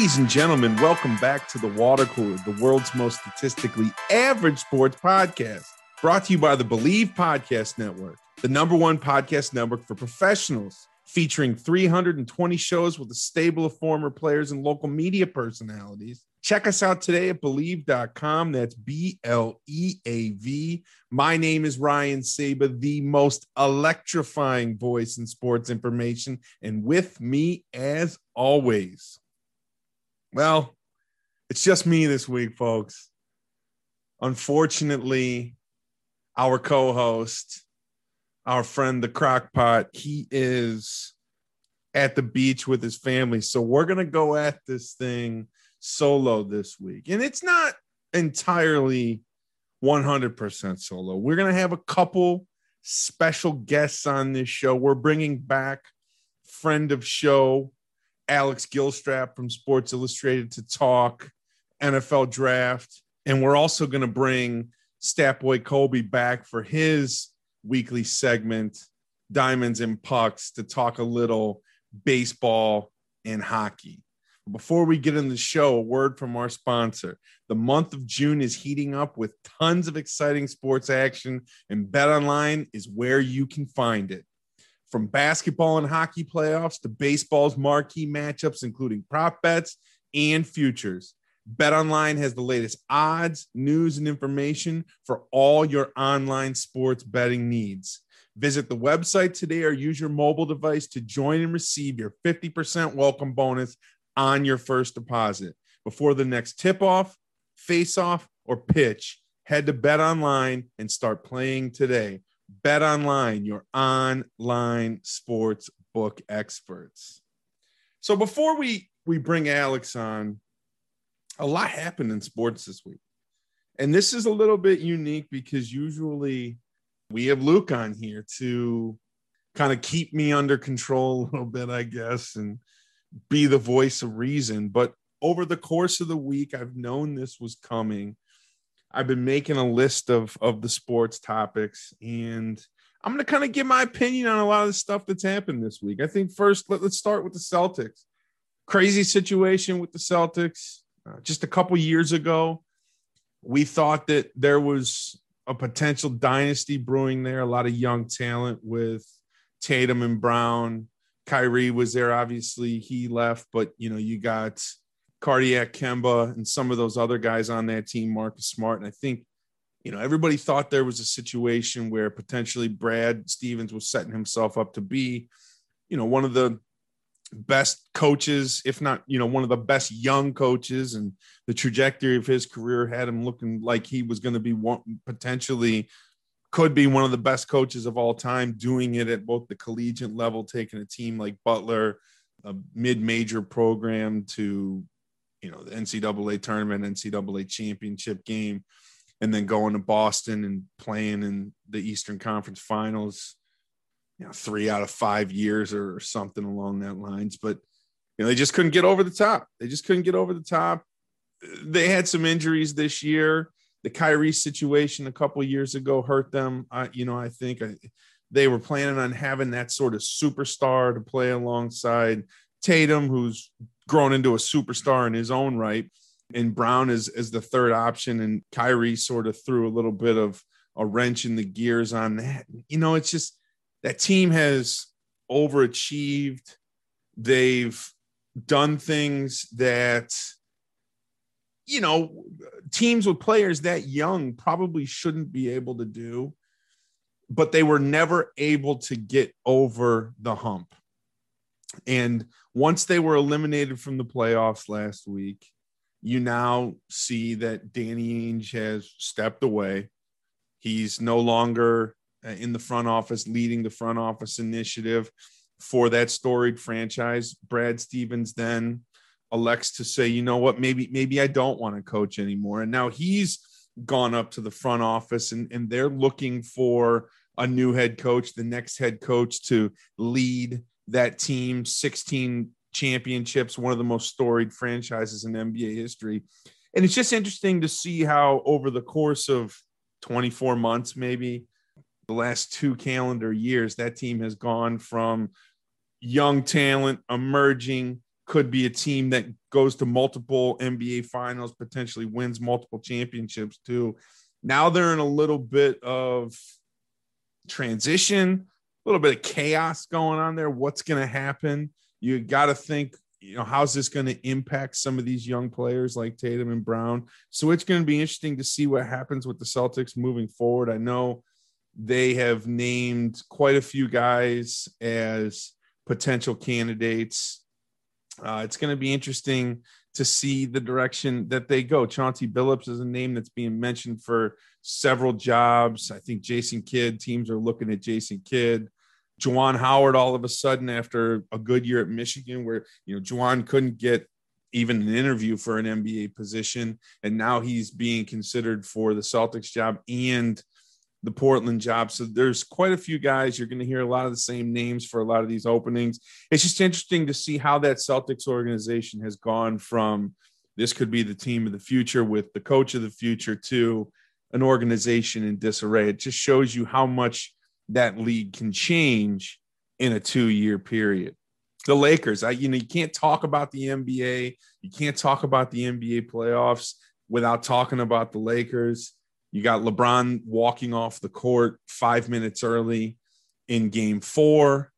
Ladies and gentlemen, welcome back to the Water Cooler, the world's most statistically average sports podcast, brought to you by the BLEAV Podcast Network, the number one podcast network for professionals, featuring 320 shows with a stable of former players and local media personalities. Check us out today at bleav.com. That's B L E A V. My name is Ryan Saba, the most electrifying voice in sports information. And with me, as always, well, it's just me this week, folks. Unfortunately, our co host, our friend, the Crockpot, he is at the beach with his family. So we're going to go at this thing solo this week. And it's not entirely 100% solo. We're going to have a couple special guests on this show. We're bringing back friend of show Alex Gilstrap from Sports Illustrated to talk NFL draft. And we're also going to bring Statboy Colby back for his weekly segment, Diamonds and Pucks, to talk a little baseball and hockey. Before we get in the show, a word from our sponsor. The month of June is heating up with tons of exciting sports action, and Bet Online is where you can find it. From basketball and hockey playoffs to baseball's marquee matchups, including prop bets and futures. BetOnline has the latest odds, news, and information for all your online sports betting needs. Visit the website today or use your mobile device to join and receive your 50% welcome bonus on your first deposit. Before the next tip off, face off, or pitch, head to BetOnline and start playing today. Bet Online, your online sports book experts. So before we we bring Alex on, a lot happened in sports this week. And this is a little bit unique because usually we have Luke on here to kind of keep me under control a little bit, I guess, and be the voice of reason. But over the course of the week, I've known this was coming. I've been making a list of of the sports topics, and I'm going to kind of give my opinion on a lot of the stuff that's happened this week. I think first, let, us start with the Celtics. Crazy situation with the Celtics. Uh, just a couple years ago, we thought that there was a potential dynasty brewing there. A lot of young talent with Tatum and Brown. Kyrie was there. Obviously, he left, but you know, you got Cardiac Kemba and some of those other guys on that team, Marcus Smart. And I think, you know, everybody thought there was a situation where potentially Brad Stevens was setting himself up to be, you know, one of the best coaches, if not, you know, one of the best young coaches. And the trajectory of his career had him looking like he was going to be one potentially could be one of the best coaches of all time, doing it at both the collegiate level, taking a team like Butler, a mid-major program to you know the NCAA tournament, NCAA championship game, and then going to Boston and playing in the Eastern Conference Finals. You know, three out of five years or something along that lines, but you know they just couldn't get over the top. They just couldn't get over the top. They had some injuries this year. The Kyrie situation a couple years ago hurt them. I, you know, I think I, they were planning on having that sort of superstar to play alongside Tatum, who's grown into a superstar in his own right, and Brown is is the third option, and Kyrie sort of threw a little bit of a wrench in the gears on that. You know, it's just that team has overachieved. They've done things that you know teams with players that young probably shouldn't be able to do but they were never able to get over the hump and once they were eliminated from the playoffs last week you now see that Danny Ainge has stepped away he's no longer uh, in the front office leading the front office initiative for that storied franchise. Brad Stevens then elects to say, you know what, maybe maybe I don't want to coach anymore. And now he's gone up to the front office and, and they're looking for a new head coach, the next head coach to lead that team 16 championships, one of the most storied franchises in NBA history. And it's just interesting to see how over the course of 24 months, maybe the last two calendar years, that team has gone from young talent emerging could be a team that goes to multiple NBA finals, potentially wins multiple championships too. Now they're in a little bit of transition, little bit of chaos going on there. What's going to happen? You got to think, you know, how's this going to impact some of these young players like Tatum and Brown? So it's going to be interesting to see what happens with the Celtics moving forward. I know they have named quite a few guys as potential candidates. Uh, it's going to be interesting to see the direction that they go. Chauncey Billups is a name that's being mentioned for several jobs. I think Jason Kidd teams are looking at Jason Kidd. Juwan Howard, all of a sudden, after a good year at Michigan, where you know Juwan couldn't get even an interview for an NBA position, and now he's being considered for the Celtics job and the Portland job. So there's quite a few guys. You're going to hear a lot of the same names for a lot of these openings. It's just interesting to see how that Celtics organization has gone from this could be the team of the future with the coach of the future to an organization in disarray. It just shows you how much that league can change in a two year period. The Lakers, I, you know, you can't talk about the NBA, you can't talk about the NBA playoffs without talking about the Lakers you got LeBron walking off the court five minutes early in game four.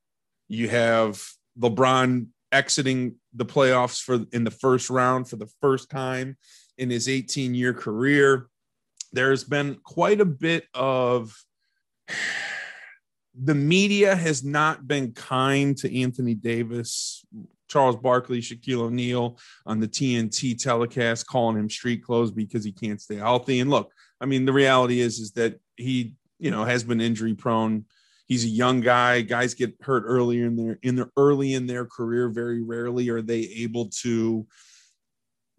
You have LeBron exiting the playoffs for in the first round for the first time in his 18 year career. There's been quite a bit of the media has not been kind to Anthony Davis, Charles Barkley, Shaquille O'Neal on the TNT telecast, calling him street clothes because he can't stay healthy. And look, I mean, the reality is is that he, you know, has been injury prone. He's a young guy. Guys get hurt earlier in their in their early in their career. Very rarely are they able to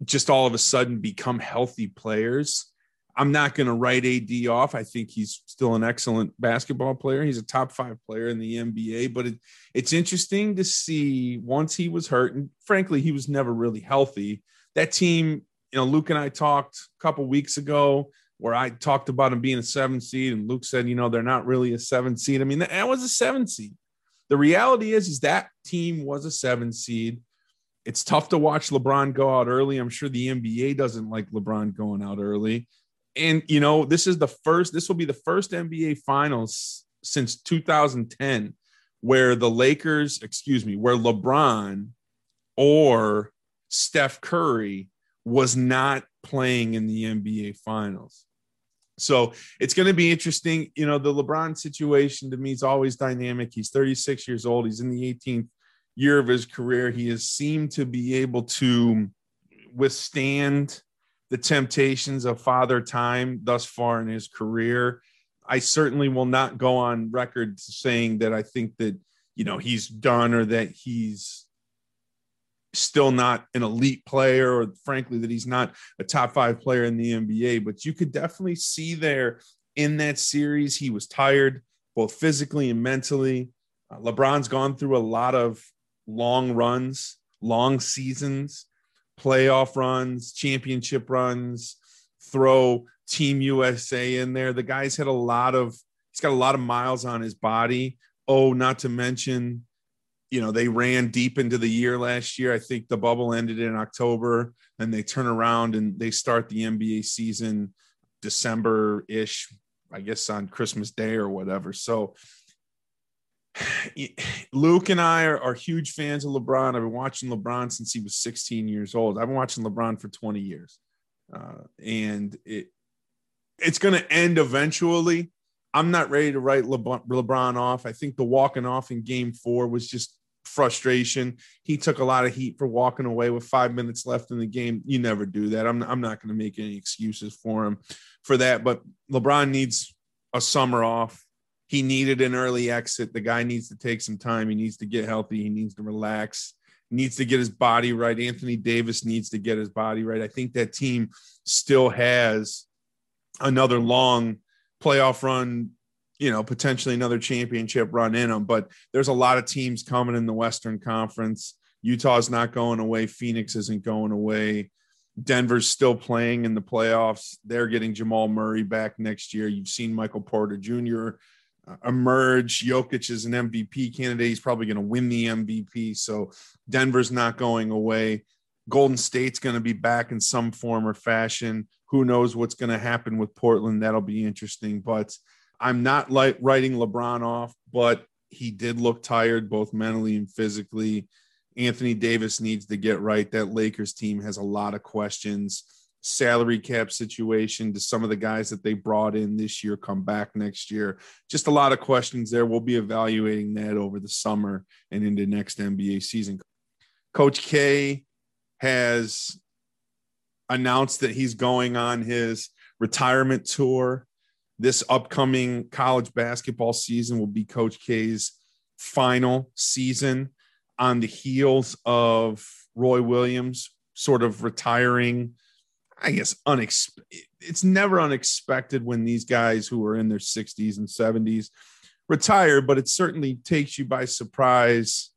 just all of a sudden become healthy players. I'm not going to write AD off. I think he's still an excellent basketball player. He's a top five player in the NBA, but it, it's interesting to see once he was hurt, and frankly, he was never really healthy. That team, you know, Luke and I talked a couple weeks ago where I talked about him being a seven seed, and Luke said, you know, they're not really a seven seed. I mean, that was a seven seed. The reality is, is that team was a seven seed. It's tough to watch LeBron go out early. I'm sure the NBA doesn't like LeBron going out early. And you know, this is the first, this will be the first NBA finals since 2010 where the Lakers, excuse me, where LeBron or Steph Curry was not playing in the NBA finals. So it's going to be interesting. You know, the LeBron situation to me is always dynamic. He's 36 years old. He's in the 18th year of his career. He has seemed to be able to withstand the temptations of father time thus far in his career. I certainly will not go on record saying that I think that, you know, he's done or that he's still not an elite player or frankly that he's not a top five player in the NBA. But you could definitely see there in that series, he was tired both physically and mentally. Uh, LeBron's gone through a lot of long runs, long seasons, playoff runs, championship runs, throw Team USA in there. The guy's had a lot of, he's got a lot of miles on his body. Oh, not to mention you know, they ran deep into the year last year. I think the bubble ended in October and they turn around and they start the NBA season December ish, I guess on Christmas Day or whatever. So, Luke and I are, are, huge fans of LeBron. I've been watching LeBron since he was 16 years old. I've been watching LeBron for 20 years, uh, and it it's going to end eventually. I'm not ready to write LeBron, LeBron off. I think the walking off in Game Four was just frustration. He took a lot of heat for walking away with five minutes left in the game. You never do that. I'm I'm not going to make any excuses for him for that. But LeBron needs a summer off he needed an early exit. The guy needs to take some time. He needs to get healthy. He needs to relax. He needs to get his body right. Anthony Davis needs to get his body right. I think that team still has another long playoff run, you know, potentially another championship run in them. But there's a lot of teams coming in the Western Conference. Utah's not going away. Phoenix isn't going away. Denver's still playing in the playoffs. They're getting Jamal Murray back next year. You've seen Michael Porter Jr emerge. Jokic is an MVP candidate. He's probably going to win the MVP. So Denver's not going away. Golden State's going to be back in some form or fashion. Who knows what's going to happen with Portland? That'll be interesting. But I'm not like writing LeBron off, but he did look tired both mentally and physically. Anthony Davis needs to get right. That Lakers team has a lot of questions salary cap situation? Do some of the guys that they brought in this year come back next year? Just a lot of questions there. We'll be evaluating that over the summer and into next NBA season. Coach K has announced that he's going on his retirement tour. This upcoming college basketball season will be Coach K's final season on the heels of Roy Williams sort of retiring I guess. It's never unexpected when these guys who are in their 60s and 70s retire, but it certainly takes you by surprise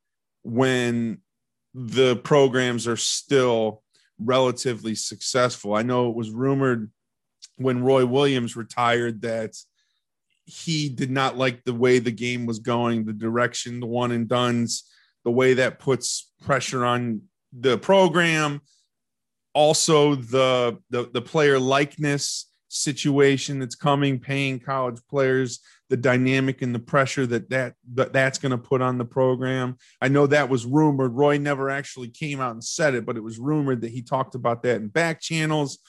when the programs are still relatively successful. I know it was rumored when Roy Williams retired that he did not like the way the game was going, the direction, the one and dones, the way that puts pressure on the program also the, the the player likeness situation that's coming paying college players the dynamic and the pressure that that, that that's going to put on the program. I know that was rumored. Roy never actually came out and said it but it was rumored that he talked about that in back channels.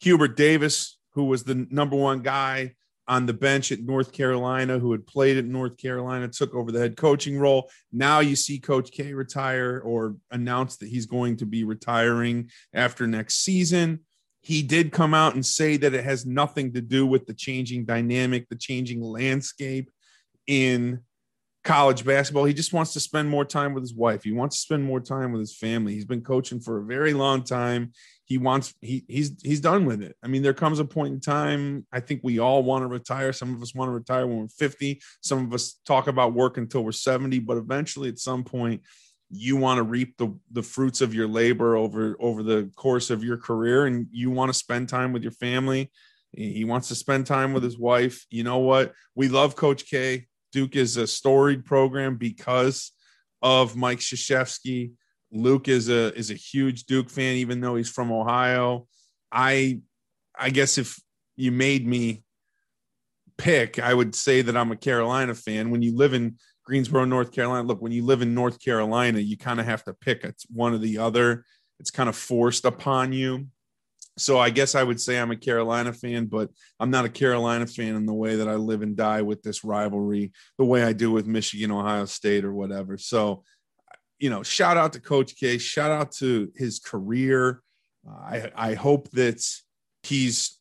Hubert davis who was the number one guy on the bench at North Carolina, who had played at North Carolina, took over the head coaching role. Now you see Coach K retire or announce that he's going to be retiring after next season. He did come out and say that it has nothing to do with the changing dynamic, the changing landscape in college basketball. He just wants to spend more time with his wife. He wants to spend more time with his family. He's been coaching for a very long time he wants he he's he's done with it. I mean, there comes a point in time. I think we all want to retire. Some of us want to retire when we're 50. Some of us talk about work until we're 70, but eventually at some point you want to reap the, the fruits of your labor over over the course of your career and you want to spend time with your family. He wants to spend time with his wife. You know what? We love Coach K. Duke is a storied program because of Mike Krzyzewski Luke is a is a huge Duke fan, even though he's from Ohio. I I guess if you made me pick, I would say that I'm a Carolina fan. When you live in Greensboro, North Carolina, look, when you live in North Carolina, you kind of have to pick it's one or the other. It's kind of forced upon you. So I guess I would say I'm a Carolina fan, but I'm not a Carolina fan in the way that I live and die with this rivalry, the way I do with Michigan, Ohio State, or whatever. So you know, shout out to Coach K. Shout out to his career. Uh, I I hope that he's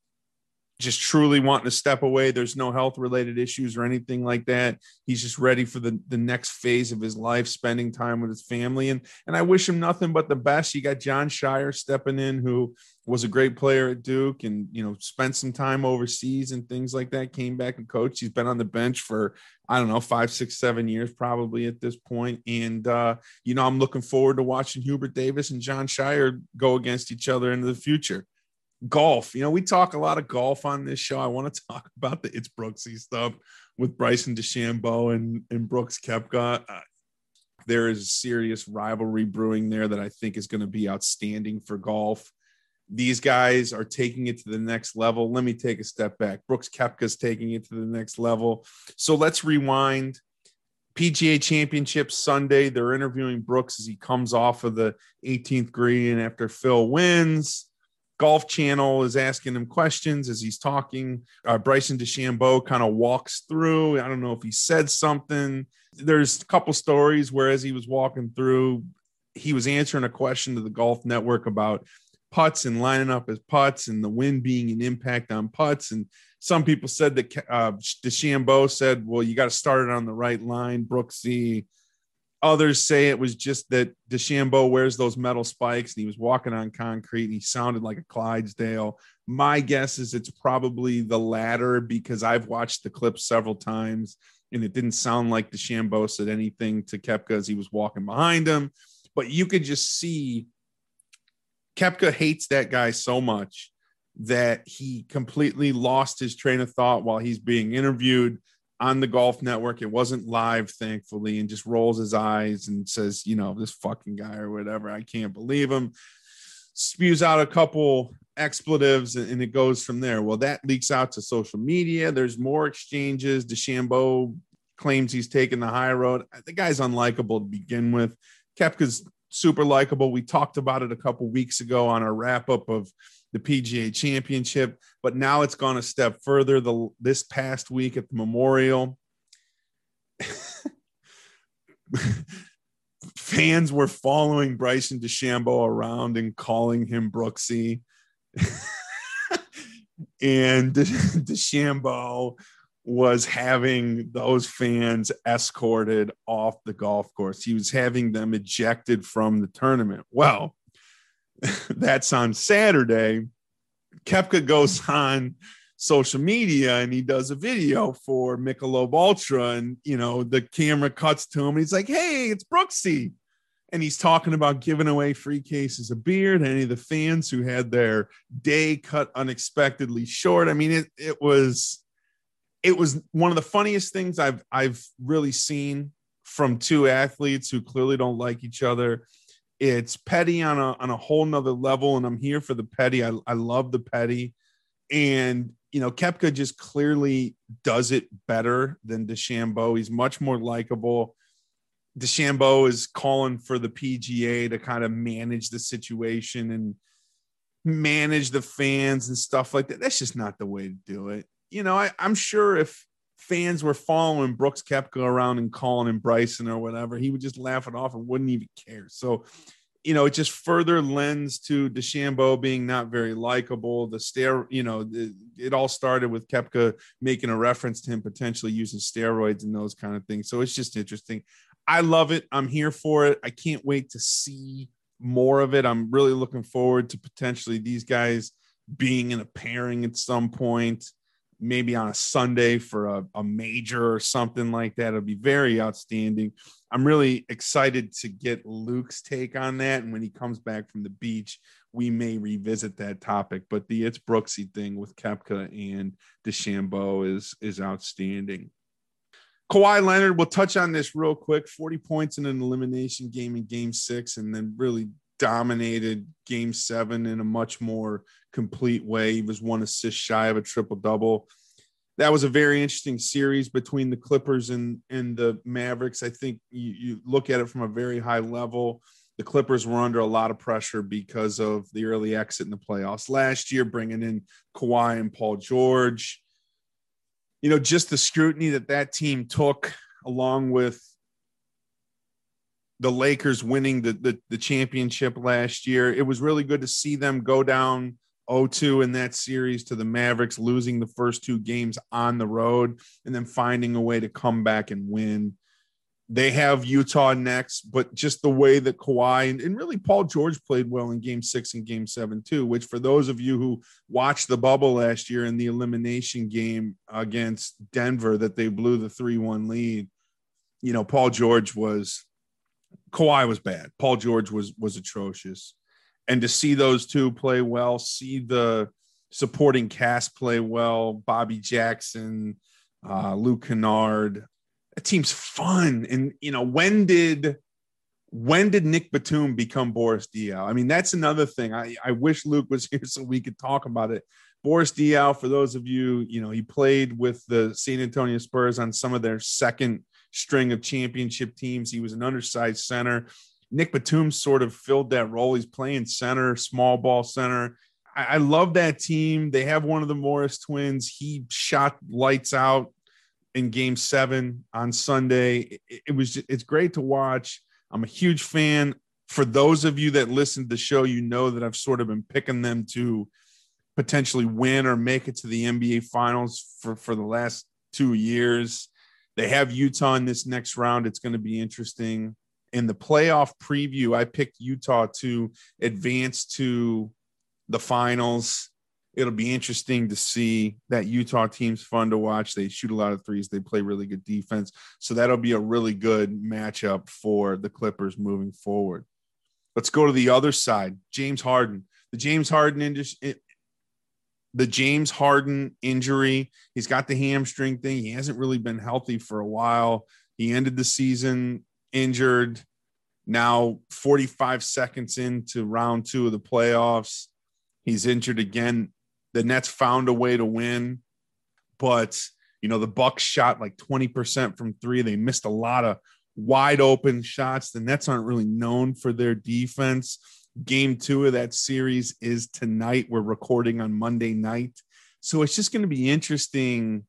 just truly wanting to step away. There's no health related issues or anything like that. He's just ready for the, the next phase of his life, spending time with his family. And, and I wish him nothing but the best. You got Jon Scheyer stepping in, who was a great player at Duke and, you know, spent some time overseas and things like that, came back and coached. He's been on the bench for, I don't know, five, six, seven years probably at this point. And, uh, you know, I'm looking forward to watching Hubert Davis and Jon Scheyer go against each other in the future golf. You know, we talk a lot of golf on this show. I want to talk about the It's Brooksy stuff with Bryson DeChambeau and, and Brooks Koepka. Uh, there is a serious rivalry brewing there that I think is going to be outstanding for golf. These guys are taking it to the next level. Let me take a step back. Brooks Koepka's taking it to the next level. So let's rewind. PGA Championship Sunday, they're interviewing Brooks as he comes off of the 18th green after Phil wins. Golf Channel is asking him questions as he's talking. Uh, Bryson DeChambeau kind of walks through. I don't know if he said something. There's a couple stories where as he was walking through, he was answering a question to the Golf Network about putts and lining up his putts and the wind being an impact on putts. And some people said that uh, DeChambeau said, "Well, you got to start it on the right line." Brooksy Others say it was just that DeChambeau wears those metal spikes and he was walking on concrete and he sounded like a Clydesdale. My guess is it's probably the latter because I've watched the clip several times and it didn't sound like DeChambeau said anything to Koepka as he was walking behind him. But you could just see Koepka hates that guy so much that he completely lost his train of thought while he's being interviewed on the golf network. It wasn't live, thankfully, and just rolls his eyes and says, you know, this fucking guy or whatever. I can't believe him. Spews out a couple expletives and it goes from there. Well, that leaks out to social media. There's more exchanges. DeChambeau claims he's taken the high road. The guy's unlikable to begin with. Koepka's super likable. We talked about it a couple weeks ago on our wrap up of the PGA Championship, but now it's gone a step further. The this past week at the Memorial, fans were following Bryson DeChambeau around and calling him Brooksy. and De- DeChambeau was having those fans escorted off the golf course. He was having them ejected from the tournament. Well, that's on Saturday. Koepka goes on social media and he does a video for Michelob Ultra, and you know the camera cuts to him. And he's like, "Hey, it's Brooksy," and he's talking about giving away free cases of beer to any of the fans who had their day cut unexpectedly short. I mean, it it was it was one of the funniest things I've I've really seen from two athletes who clearly don't like each other it's petty on a on a whole nother level, and I'm here for the petty. I, I love the petty. And you know, Koepka just clearly does it better than DeChambeau. He's much more likable. DeChambeau is calling for the PGA to kind of manage the situation and manage the fans and stuff like that. That's just not the way to do it. You know, I, I'm sure if fans were following Brooks Koepka around and calling him Bryson or whatever, he would just laugh it off and wouldn't even care. So, you know, it just further lends to DeChambeau being not very likable. The stare, you know, the, it all started with Koepka making a reference to him potentially using steroids and those kind of things. So it's just interesting. I love it. I'm here for it. I can't wait to see more of it. I'm really looking forward to potentially these guys being in a pairing at some point maybe on a Sunday for a, a major or something like that. It'll be very outstanding. I'm really excited to get Luke's take on that. And when he comes back from the beach, we may revisit that topic. But the it's Brooksy thing with Koepka and DeChambeau is is outstanding. Kawhi Leonard, we'll touch on this real quick. 40 points in an elimination game in game six, and then really dominated game seven in a much more complete way. He was one assist shy of a triple double. That was a very interesting series between the Clippers and, and the Mavericks. I think you, you look at it from a very high level. The Clippers were under a lot of pressure because of the early exit in the playoffs last year, bringing in Kawhi and Paul George. You know, just the scrutiny that that team took, along with the Lakers winning the, the, the championship last year. It was really good to see them go down 0-2 in that series to the Mavericks, losing the first two games on the road and then finding a way to come back and win. They have Utah next, but just the way that Kawhi and, and really Paul George played well in game six and game seven, too, which for those of you who watched the bubble last year in the elimination game against Denver that they blew the 3 1 lead, you know, Paul George was Kawhi was bad. Paul George was was atrocious and to see those two play well, see the supporting cast play well, Bobby Jackson, uh, Luke Kennard, that team's fun. And you know, when did when did Nick Batum become Boris Diaw? I mean, that's another thing. I, I wish Luke was here so we could talk about it. Boris Diaw, for those of you, you know, he played with the San Antonio Spurs on some of their second string of championship teams. He was an undersized center. Nick Batum sort of filled that role. He's playing center, small ball center. I, I love that team. They have one of the Morris twins. He shot lights out in game seven on Sunday. It, it was, it's great to watch. I'm a huge fan. For those of you that listen to the show, you know that I've sort of been picking them to potentially win or make it to the NBA finals for, for the last two years. They have Utah in this next round. It's going to be interesting. In the playoff preview, I picked Utah to advance to the finals. It'll be interesting to see that Utah team's fun to watch. They shoot a lot of threes. They play really good defense. So that'll be a really good matchup for the Clippers moving forward. Let's go to the other side. James Harden. The James Harden the James Harden injury. He's got the hamstring thing. He hasn't really been healthy for a while. He ended the season injured. Now, 45 seconds into round two of the playoffs, he's injured again. The Nets found a way to win, but you know the Bucks shot like 20% from three. They missed a lot of wide open shots. The Nets aren't really known for their defense. Game two of that series is tonight. We're recording on Monday night. So it's just going to be interesting.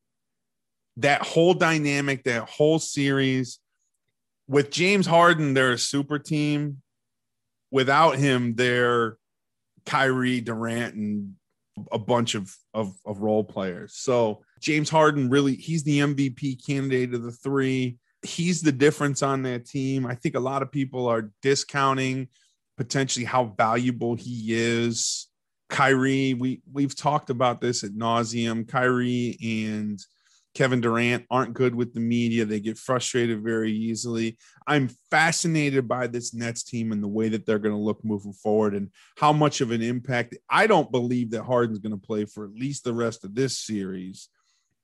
That whole dynamic, that whole series with James Harden, they're a super team. Without him, they're Kyrie, Durant, and a bunch of, of, of role players. So James Harden really, he's the MVP candidate of the three. He's the difference on that team. I think a lot of people are discounting potentially how valuable he is. Kyrie, we we've talked about this at nauseum. Kyrie and Kevin Durant aren't good with the media. They get frustrated very easily. I'm fascinated by this Nets team and the way that they're going to look moving forward and how much of an impact. I don't believe that Harden's going to play for at least the rest of this series.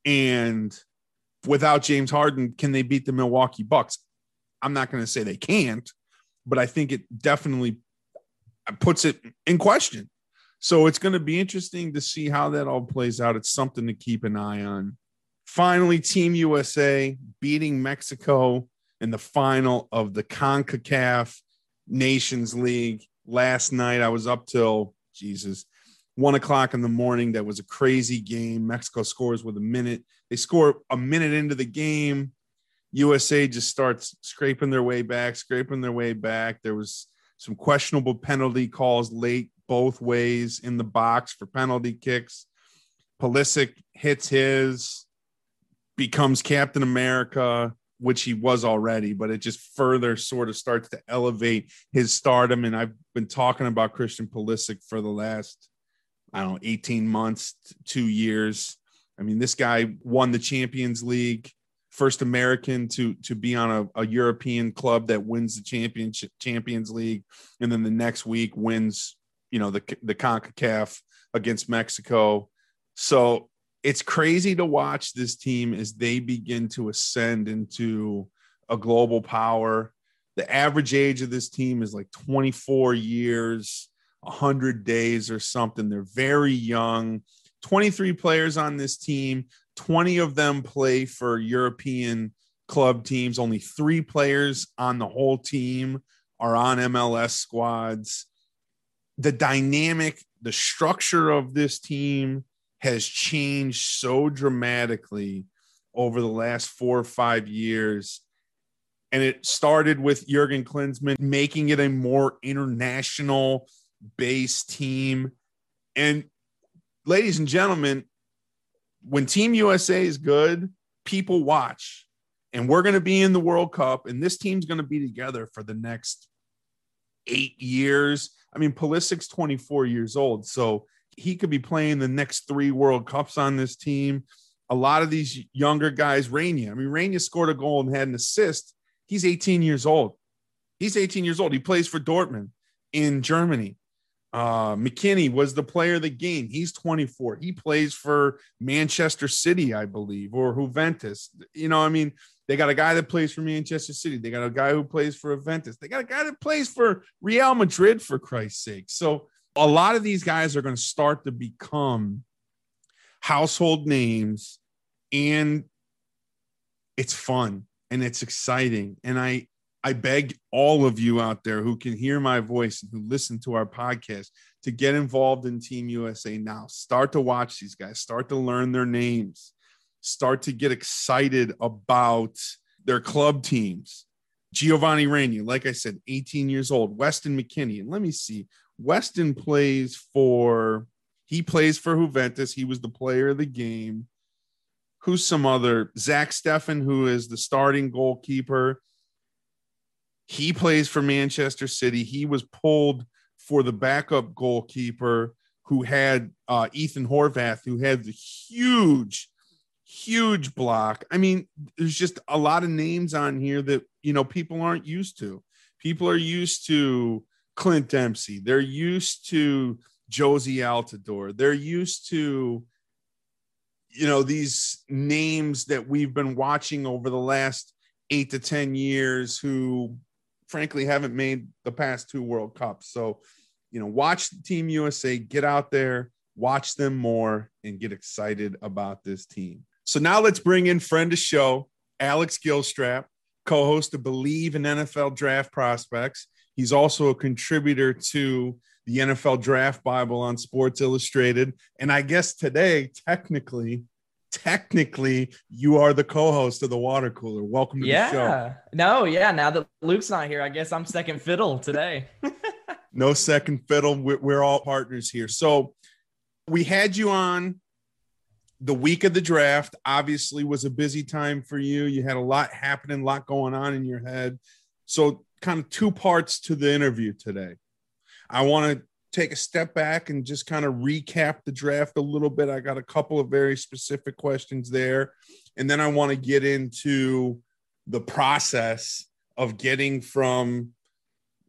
And without James Harden, can they beat the Milwaukee Bucks? I'm not going to say they can't, but I think it definitely puts it in question. So it's going to be interesting to see how that all plays out. It's something to keep an eye on. Finally, Team USA beating Mexico in the final of the CONCACAF Nations League last night. I was up till Jesus, one o'clock in the morning. That was a crazy game. Mexico scores with a minute. They score a minute into the game. USA just starts scraping their way back, scraping their way back. There was some questionable penalty calls late both ways in the box for penalty kicks. Pulisic hits his, becomes Captain America, which he was already, but it just further sort of starts to elevate his stardom. And I've been talking about Christian Pulisic for the last, I don't know, 18 months, two years. I mean, this guy won the Champions League first American to to be on a, a, European club that wins the championship Champions League, and then the next week wins, you know, the the Concacaf against Mexico. So it's crazy to watch this team as they begin to ascend into a global power. The average age of this team is like 24 years, 100 days or something. They're very young. 23 players on this team. 20 of them play for European club teams. Only three players on the whole team are on MLS squads. The dynamic, the structure of this team has changed so dramatically over the last four or five years. And it started with Jurgen Klinsmann making it a more international based team. And ladies and gentlemen, when Team USA is good, people watch. And we're going to be in the World Cup, and this team's going to be together for the next eight years. I mean, Pulisic's 24 years old, so he could be playing the next three World Cups on this team. A lot of these younger guys, Reyna, I mean, Reyna scored a goal and had an assist. He's 18 years old. He's 18 years old. He plays for Dortmund in Germany. Uh, McKennie was the player of the game. He's 24. He plays for Manchester City, I believe, or Juventus. You know, I mean, They got a guy that plays for Manchester City. They got a guy who plays for Juventus. They got a guy that plays for Real Madrid, for Christ's sake. So a lot of these guys are going to start to become household names, and it's fun and it's exciting. And I I beg all of you out there who can hear my voice and who listen to our podcast to get involved in Team USA now. Start to watch these guys, start to learn their names, start to get excited about their club teams. Giovanni Reyna, like I said, 18 years old. Weston McKennie. And let me see. Weston plays for, he plays for Juventus. He was the player of the game. Who's some other? Zach Steffen, who is the starting goalkeeper. He plays for Manchester City. He was pulled for the backup goalkeeper who had uh, Ethan Horvath, who had the huge, huge block. I mean, there's just a lot of names on here that you know people aren't used to. People are used to Clint Dempsey. They're used to Jozy Altidore. They're used to you know these names that we've been watching over the last eight to ten years who frankly haven't made the past two world cups. So you know watch team usa get out there watch them more and get excited about this team. So now let's bring in friend of show alex gilstrap co-host of BLEAV in nfl draft prospects. He's also a contributor to the NFL Draft Bible on Sports Illustrated. And I guess today, technically, technically, you are the co-host of the water cooler. Welcome to yeah. the show. No, yeah. Now that Luke's not here, I guess I'm second fiddle today. no second fiddle. We're, we're all partners here. So we had you on the week of the draft obviously was a busy time for you. You had a lot happening, a lot going on in your head. So, kind of two parts to the interview today. I want to take a step back and just kind of recap the draft a little bit. I got a couple of very specific questions there. And then I want to get into the process of getting from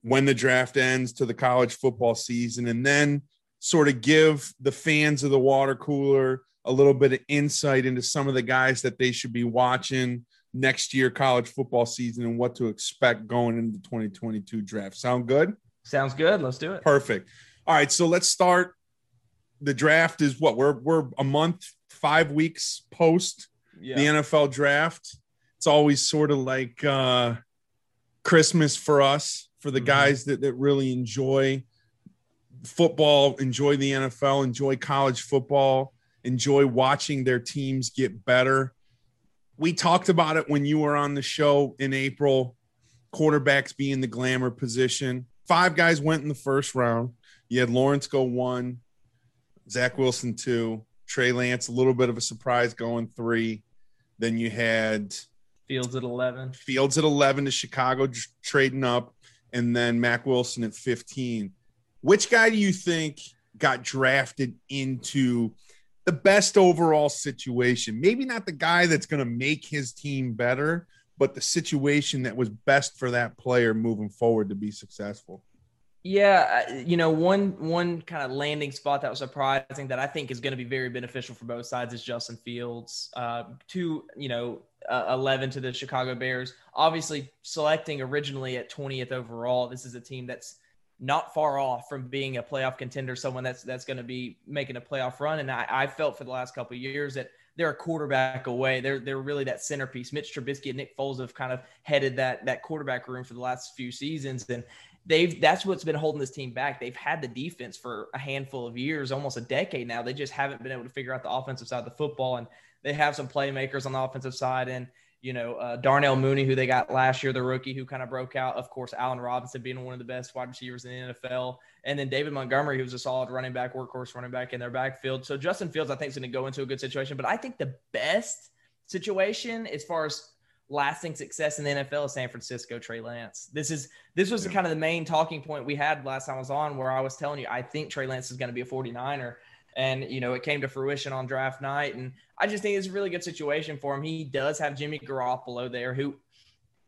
when the draft ends to the college football season and then sort of give the fans of the water cooler a little bit of insight into some of the guys that they should be watching next year college football season and what to expect going into the 2022 draft. Sound good? Sounds good. Let's do it. Perfect. All right, so let's start. The draft is what we're we're a month, five weeks post yeah. the NFL draft. It's always sort of like uh, Christmas for us, for the mm-hmm. guys that that really enjoy football, enjoy the NFL, enjoy college football, enjoy watching their teams get better. We talked about it when you were on the show in April. Quarterbacks being the glamour position. Five guys went in the first round. You had Lawrence go one, Zach Wilson two, Trey Lance a little bit of a surprise going three. Then you had Fields at eleven. Fields at eleven to Chicago trading up, and then Mack Wilson at fifteen. Which guy do you think got drafted into the best overall situation? Maybe not the guy that's going to make his team better, but the situation that was best for that player moving forward to be successful. Yeah, you know, one one kind of landing spot that was surprising that I think is going to be very beneficial for both sides is Justin Fields. Uh, to you know, uh, eleven to the Chicago Bears. Obviously, selecting originally at twentieth overall. This is a team that's not far off from being a playoff contender, someone that's that's going to be making a playoff run. And I, I felt for the last couple years that they're a quarterback away. They're they're really that centerpiece. Mitch Trubisky and Nick Foles have kind of headed that that quarterback room for the last few seasons, and they've that's what's been holding this team back. They've had the defense for a handful of years, almost a decade now. They just haven't been able to figure out the offensive side of the football, and they have some playmakers on the offensive side. And you know, uh, Darnell Mooney, who they got last year, the rookie who kind of broke out. Of course, Allen Robinson being one of the best wide receivers in the NFL. And then David Montgomery, who's a solid running back, workhorse running back in their backfield. So Justin Fields, I think, is going to go into a good situation. But I think the best situation as far as lasting success in the NFL is San Francisco Trey Lance. This is this was yeah. kind of the main talking point we had last time I was on where I was telling you I think Trey Lance is going to be a 49er and you know it came to fruition on draft night and I just think it's a really good situation for him. He does have Jimmy Garoppolo there who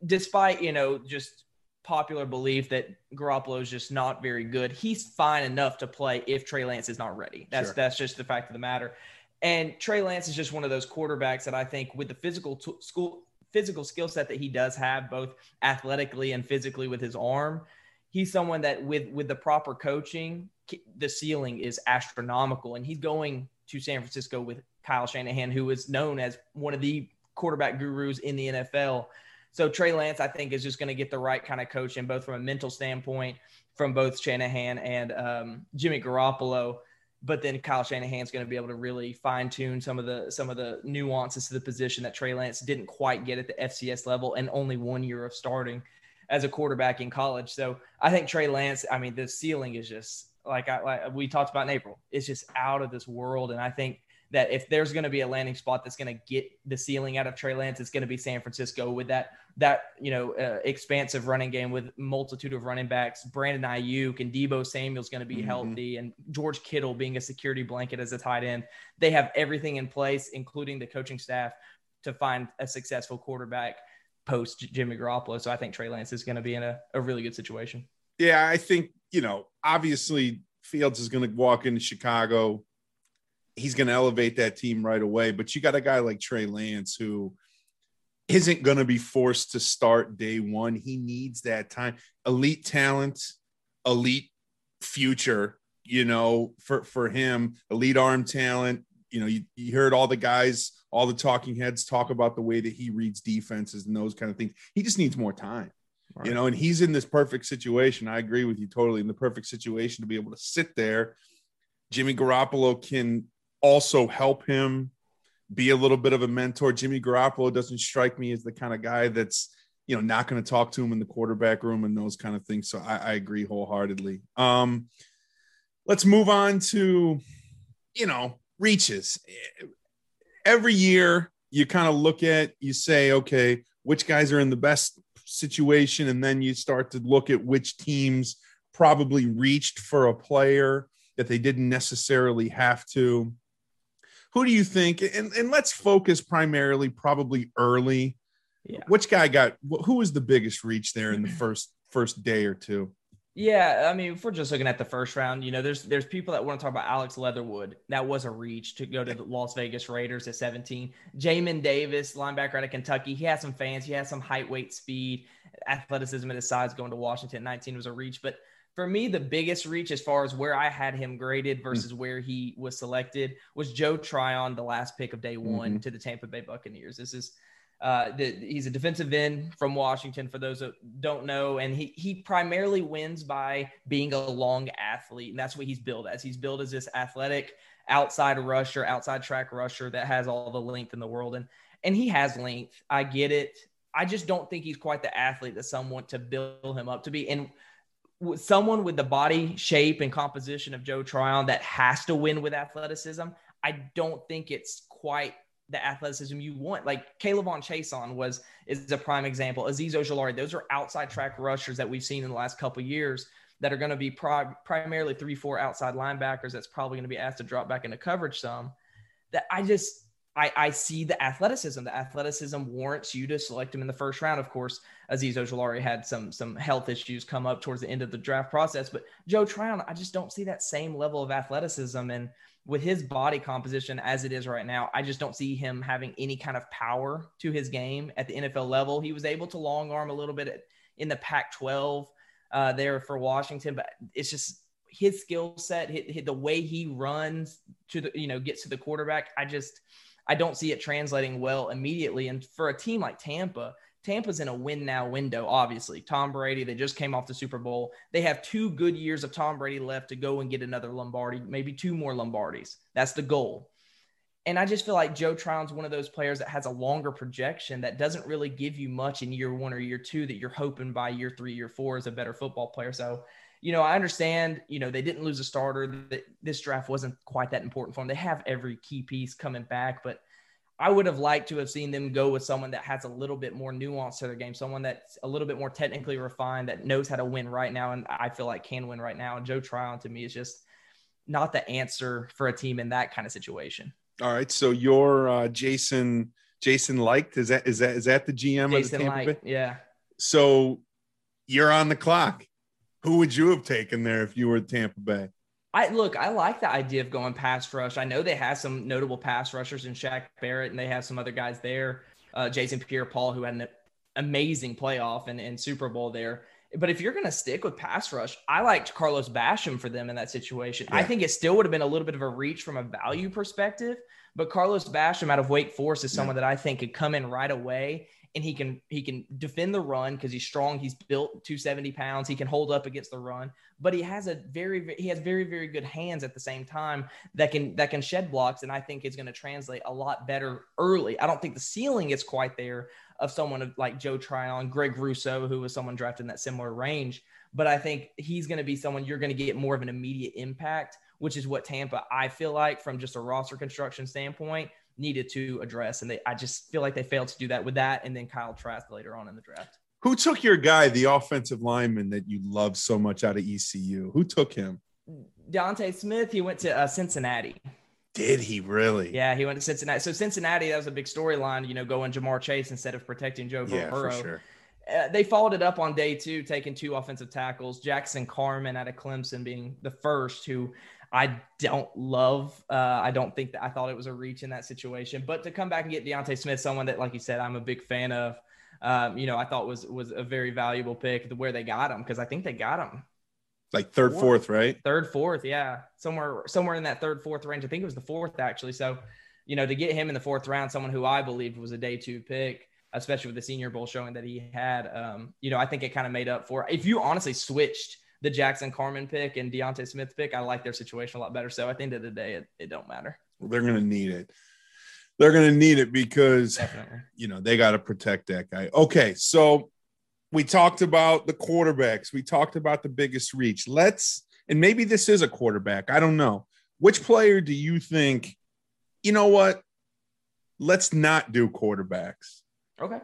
despite, you know, just popular belief that Garoppolo is just not very good, he's fine enough to play if Trey Lance is not ready. That's sure. that's just the fact of the matter. And Trey Lance is just one of those quarterbacks that I think with the physical t- school physical skill set that he does have, both athletically and physically with his arm, he's someone that with with the proper coaching, the ceiling is astronomical, and he's going to San Francisco with Kyle Shanahan, who is known as one of the quarterback gurus in the NFL. So Trey Lance, I think, is just going to get the right kind of coaching, both from a mental standpoint, from both Shanahan and um, Jimmy Garoppolo. But then Kyle Shanahan's going to be able to really fine tune some of the some of the nuances to the position that Trey Lance didn't quite get at the FCS level, and only one year of starting as a quarterback in college. So I think Trey Lance, I mean, the ceiling is just like I like we talked about in April. It's just out of this world, and I think that if there's going to be a landing spot that's going to get the ceiling out of Trey Lance, it's going to be San Francisco with that that you know uh, expansive running game with multitude of running backs. Brandon Aiyuk and Deebo Samuel's going to be mm-hmm. healthy, and George Kittle being a security blanket as a tight end. They have everything in place, including the coaching staff, to find a successful quarterback post Jimmy Garoppolo. So I think Trey Lance is going to be in a, a really good situation. Yeah, I think you know obviously Fields is going to walk into Chicago he's going to elevate that team right away. But you got a guy like Trey Lance who isn't going to be forced to start day one. He needs that time. Elite talent, elite future, you know, for, for him, elite arm talent. You know, you, you heard all the guys, all the talking heads talk about the way that he reads defenses and those kind of things. He just needs more time. Right. You know, and he's in this perfect situation. I agree with you totally in the perfect situation to be able to sit there. Jimmy Garoppolo can also help him be a little bit of a mentor. Jimmy Garoppolo doesn't strike me as the kind of guy that's you know not going to talk to him in the quarterback room and those kind of things. So I, I agree wholeheartedly. Um, let's move on to you know reaches. Every year you kind of look at you say okay which guys are in the best situation and then you start to look at which teams probably reached for a player that they didn't necessarily have to who do you think? And and let's focus primarily, probably early. Yeah. Which guy got who was the biggest reach there in the first first day or two? Yeah, I mean, if we're just looking at the first round, you know, there's there's people that want to talk about Alex Leatherwood. That was a reach to go to the Las Vegas Raiders at 17. Jamin Davis, linebacker out of Kentucky, he has some fans. He has some height, weight, speed, athleticism at his size. Going to Washington 19 was a reach, but for me, the biggest reach as far as where I had him graded hmm. versus mm-hmm. where he was selected was Joe Tryon, the last pick of day one mm-hmm. to the Tampa Bay Buccaneers. This is uh, the, he's a defensive end from Washington. For those that don't know, and he he primarily wins by being a long athlete, and that's what he's built as. He's built as this athletic outside rusher, outside track rusher that has all the length in the world, and and he has length. I get it. I just don't think he's quite the athlete that some want to build him up to be. And someone with the body shape and composition of Joe Tryon that has to win with athleticism, I don't think it's quite the athleticism you want. Like K'Lavon Chaisson was is a prime example. Azeez Ojulari, those are outside track rushers that we've seen in the last couple years that are going to be pri- primarily three, four outside linebackers. That's probably going to be asked to drop back into coverage some. That I just I, I see the athleticism. The athleticism warrants you to select him in the first round. Of course, Azeez Ojulari had some some health issues come up towards the end of the draft process, but Joe Tryon, I just don't see that same level of athleticism. And with his body composition as it is right now, I just don't see him having any kind of power to his game at the NFL level. He was able to long arm a little bit in the Pac-12 uh, there for Washington, but it's just his skill set, the way he runs to the you know gets to the quarterback. I just I don't see it translating well immediately. And for a team like Tampa, Tampa's in a win now window, obviously. Tom Brady, they just came off the Super Bowl. They have two good years of Tom Brady left to go and get another Lombardi, maybe two more Lombardis. That's the goal. And I just feel like Joe Tryon's one of those players that has a longer projection that doesn't really give you much in year one or year two that you're hoping by year three, year four is a better football player. So you know, I understand, you know, they didn't lose a starter. That this draft wasn't quite that important for them. They have every key piece coming back, but I would have liked to have seen them go with someone that has a little bit more nuance to their game, someone that's a little bit more technically refined, that knows how to win right now, and I feel like can win right now. And Joe Tryon to me is just not the answer for a team in that kind of situation. All right, so you're uh, Jason Jason Licht is that is that is that the GM Jason of the Tampa Bay? Yeah. So you're on the clock. Who would you have taken there if you were Tampa Bay? I look, I like the idea of going pass rush. I know they have some notable pass rushers in Shaq Barrett and they have some other guys there. uh, Jason Pierre-Paul, who had an amazing playoff and, and Super Bowl there. But if you're going to stick with pass rush, I liked Carlos Basham for them in that situation. Yeah. I think it still would have been a little bit of a reach from a value perspective, but Carlos Basham out of Wake Forest is someone yeah. that I think could come in right away and he can he can defend the run because he's strong. He's built 270 pounds. He can hold up against the run, but he has a very he has very very good hands at the same time that can that can shed blocks, and I think is going to translate a lot better early. I don't think the ceiling is quite there of someone like Joe Tryon, Greg Rousseau, who was someone drafted in that similar range, but I think he's going to be someone you're going to get more of an immediate impact, which is what Tampa I feel like from just a roster construction standpoint needed to address. And they, I just feel like they failed to do that with that. And then Kyle Trask later on in the draft. Who took your guy, the offensive lineman that you love so much out of ECU? Who took him? D'Ante Smith. He went to uh, Cincinnati. Did he really? Yeah, he went to Cincinnati. So Cincinnati, that was a big storyline. You know, going Ja'Marr Chase instead of protecting Joe yeah, Burrow. For sure. Uh, they followed it up on day two, taking two offensive tackles. Jackson Carman out of Clemson being the first who I don't love. Uh, I don't think that I thought it was a reach in that situation. But to come back and get D'Ante Smith, someone that, like you said, I'm a big fan of. Um, you know, I thought was was a very valuable pick. The, where they got him because I think they got him like third, fourth, fourth, right? Third, fourth, yeah, somewhere somewhere in that third, fourth range. I think it was the fourth actually. So, you know, to get him in the fourth round, someone who I believed was a day two pick, especially with the Senior Bowl showing that he had, um, you know, I think it kind of made up for. If you honestly switched the Jackson Carman pick and D'Ante Smith pick, I like their situation a lot better. So at the end of the day, it, it don't matter. They're going to need it. They're to need it because, Definitely. you know, they got to protect that guy. Okay. So we talked about the quarterbacks. We talked about the biggest reach. Let's, and maybe this is a quarterback. I don't know. Which player do you think, you know what? Let's not do quarterbacks. Okay.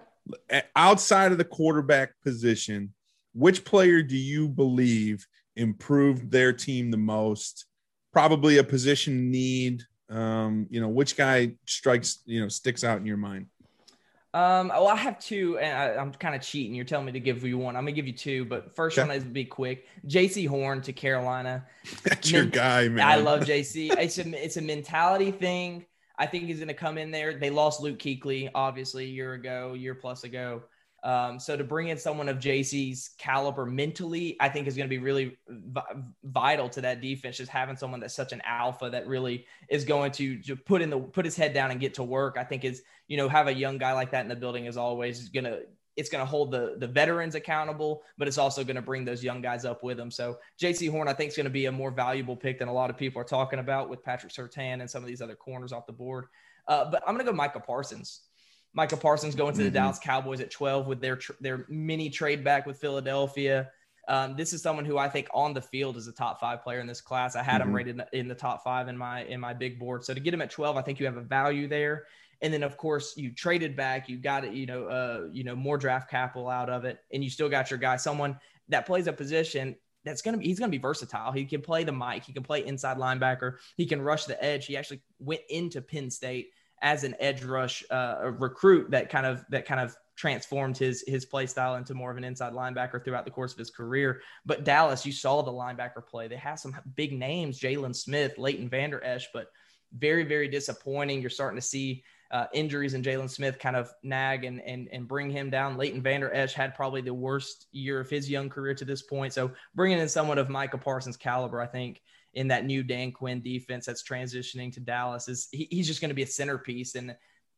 Outside of the quarterback position, which player do you believe improved their team the most? Probably a position need. Um, you know, which guy strikes, you know, sticks out in your mind? Um, well, I have two, and I, am kind of cheating. You're telling me to give you one. I'm gonna give you two, but first one is be quick. Jaycee Horn to Carolina. That's Men- your guy, man. I love Jaycee. it's a it's a mentality thing. I think he's gonna come in there. They lost Luke Kuechly, obviously, a year ago, year plus ago. Um, so to bring in someone of Jaycee's caliber mentally, I think is going to be really v- vital to that defense. Just having someone that's such an alpha that really is going to, to put in the put his head down and get to work. I think is you know have a young guy like that in the building is always going to it's going to hold the the veterans accountable, but it's also going to bring those young guys up with them. So Jaycee Horn, I think, is going to be a more valuable pick than a lot of people are talking about with Patrick Surtain and some of these other corners off the board. Uh, but I'm going to go Micah Parsons. Micah Parsons going to the mm-hmm. Dallas Cowboys at 12 with their their mini trade back with Philadelphia. Um, this is someone who I think on the field is a top five player in this class. I had mm-hmm. him rated in the top five in my in my big board. So to get him at 12, I think you have a value there. And then of course you traded back, you got it, you know, uh, you know, more draft capital out of it, and you still got your guy, someone that plays a position that's gonna be he's gonna be versatile. He can play the mic, he can play inside linebacker, he can rush the edge. He actually went into Penn State as an edge rush uh, recruit that kind of that kind of transformed his his play style into more of an inside linebacker throughout the course of his career. But Dallas, you saw the linebacker play. They have some big names, Jaylon Smith, Leighton Vander Esch, but very, very disappointing. You're starting to see uh, injuries in Jaylon Smith kind of nag and, and and bring him down. Leighton Vander Esch had probably the worst year of his young career to this point. So bringing in someone of Micah Parsons' caliber, I think, in that new Dan Quinn defense that's transitioning to Dallas is he, he's just going to be a centerpiece and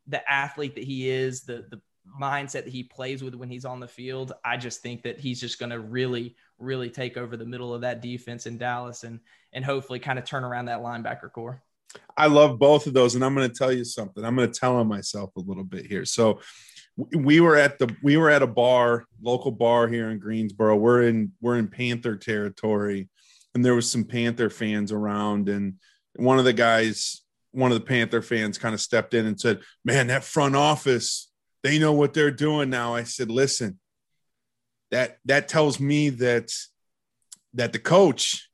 the athlete that he is, the the mindset that he plays with when he's on the field. I just think that he's just going to really, really take over the middle of that defense in Dallas and and hopefully kind of turn around that linebacker core. I love both of those, and I'm going to tell you something. I'm going to tell on myself a little bit here. So we were at the we were at a bar, local bar here in Greensboro. We're in we're in Panther territory and there was some Panther fans around, and one of the guys, one of the Panther fans, kind of stepped in and said, "Man, that front office, they know what they're doing now." I said, "Listen, that that tells me that that the coach."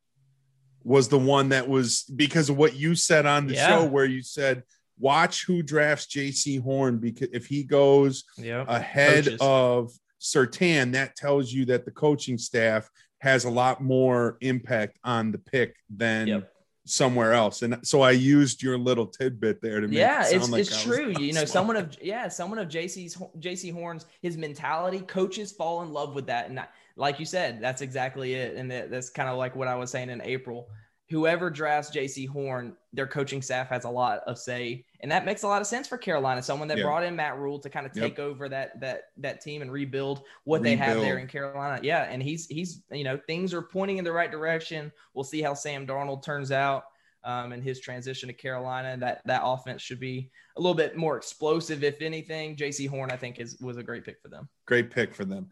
was the one that was because of what you said on the yeah. show where you said watch who drafts Jaycee Horn because if he goes yep. ahead Coaches. of Surtain, that tells you that the coaching staff has a lot more impact on the pick than yep. somewhere else. And so I used your little tidbit there to make yeah, it it's like it's true. You know, someone of yeah, someone of Jaycee's Jaycee Horn's his mentality, coaches fall in love with that, and like you said, that's exactly it. And that, that's kind of like what I was saying in April whoever drafts Jaycee Horn, their coaching staff has a lot of say, and that makes a lot of sense for Carolina. Someone that yeah. brought in Matt Rhule to kind of take yep. over that that that team and rebuild what rebuild. they have there in Carolina. Yeah, and he's he's you know things are pointing in the right direction. We'll see how Sam Darnold turns out. Um, and his transition to Carolina, that that offense should be a little bit more explosive, if anything. Jaycee Horn, I think, is was a great pick for them. Great pick for them.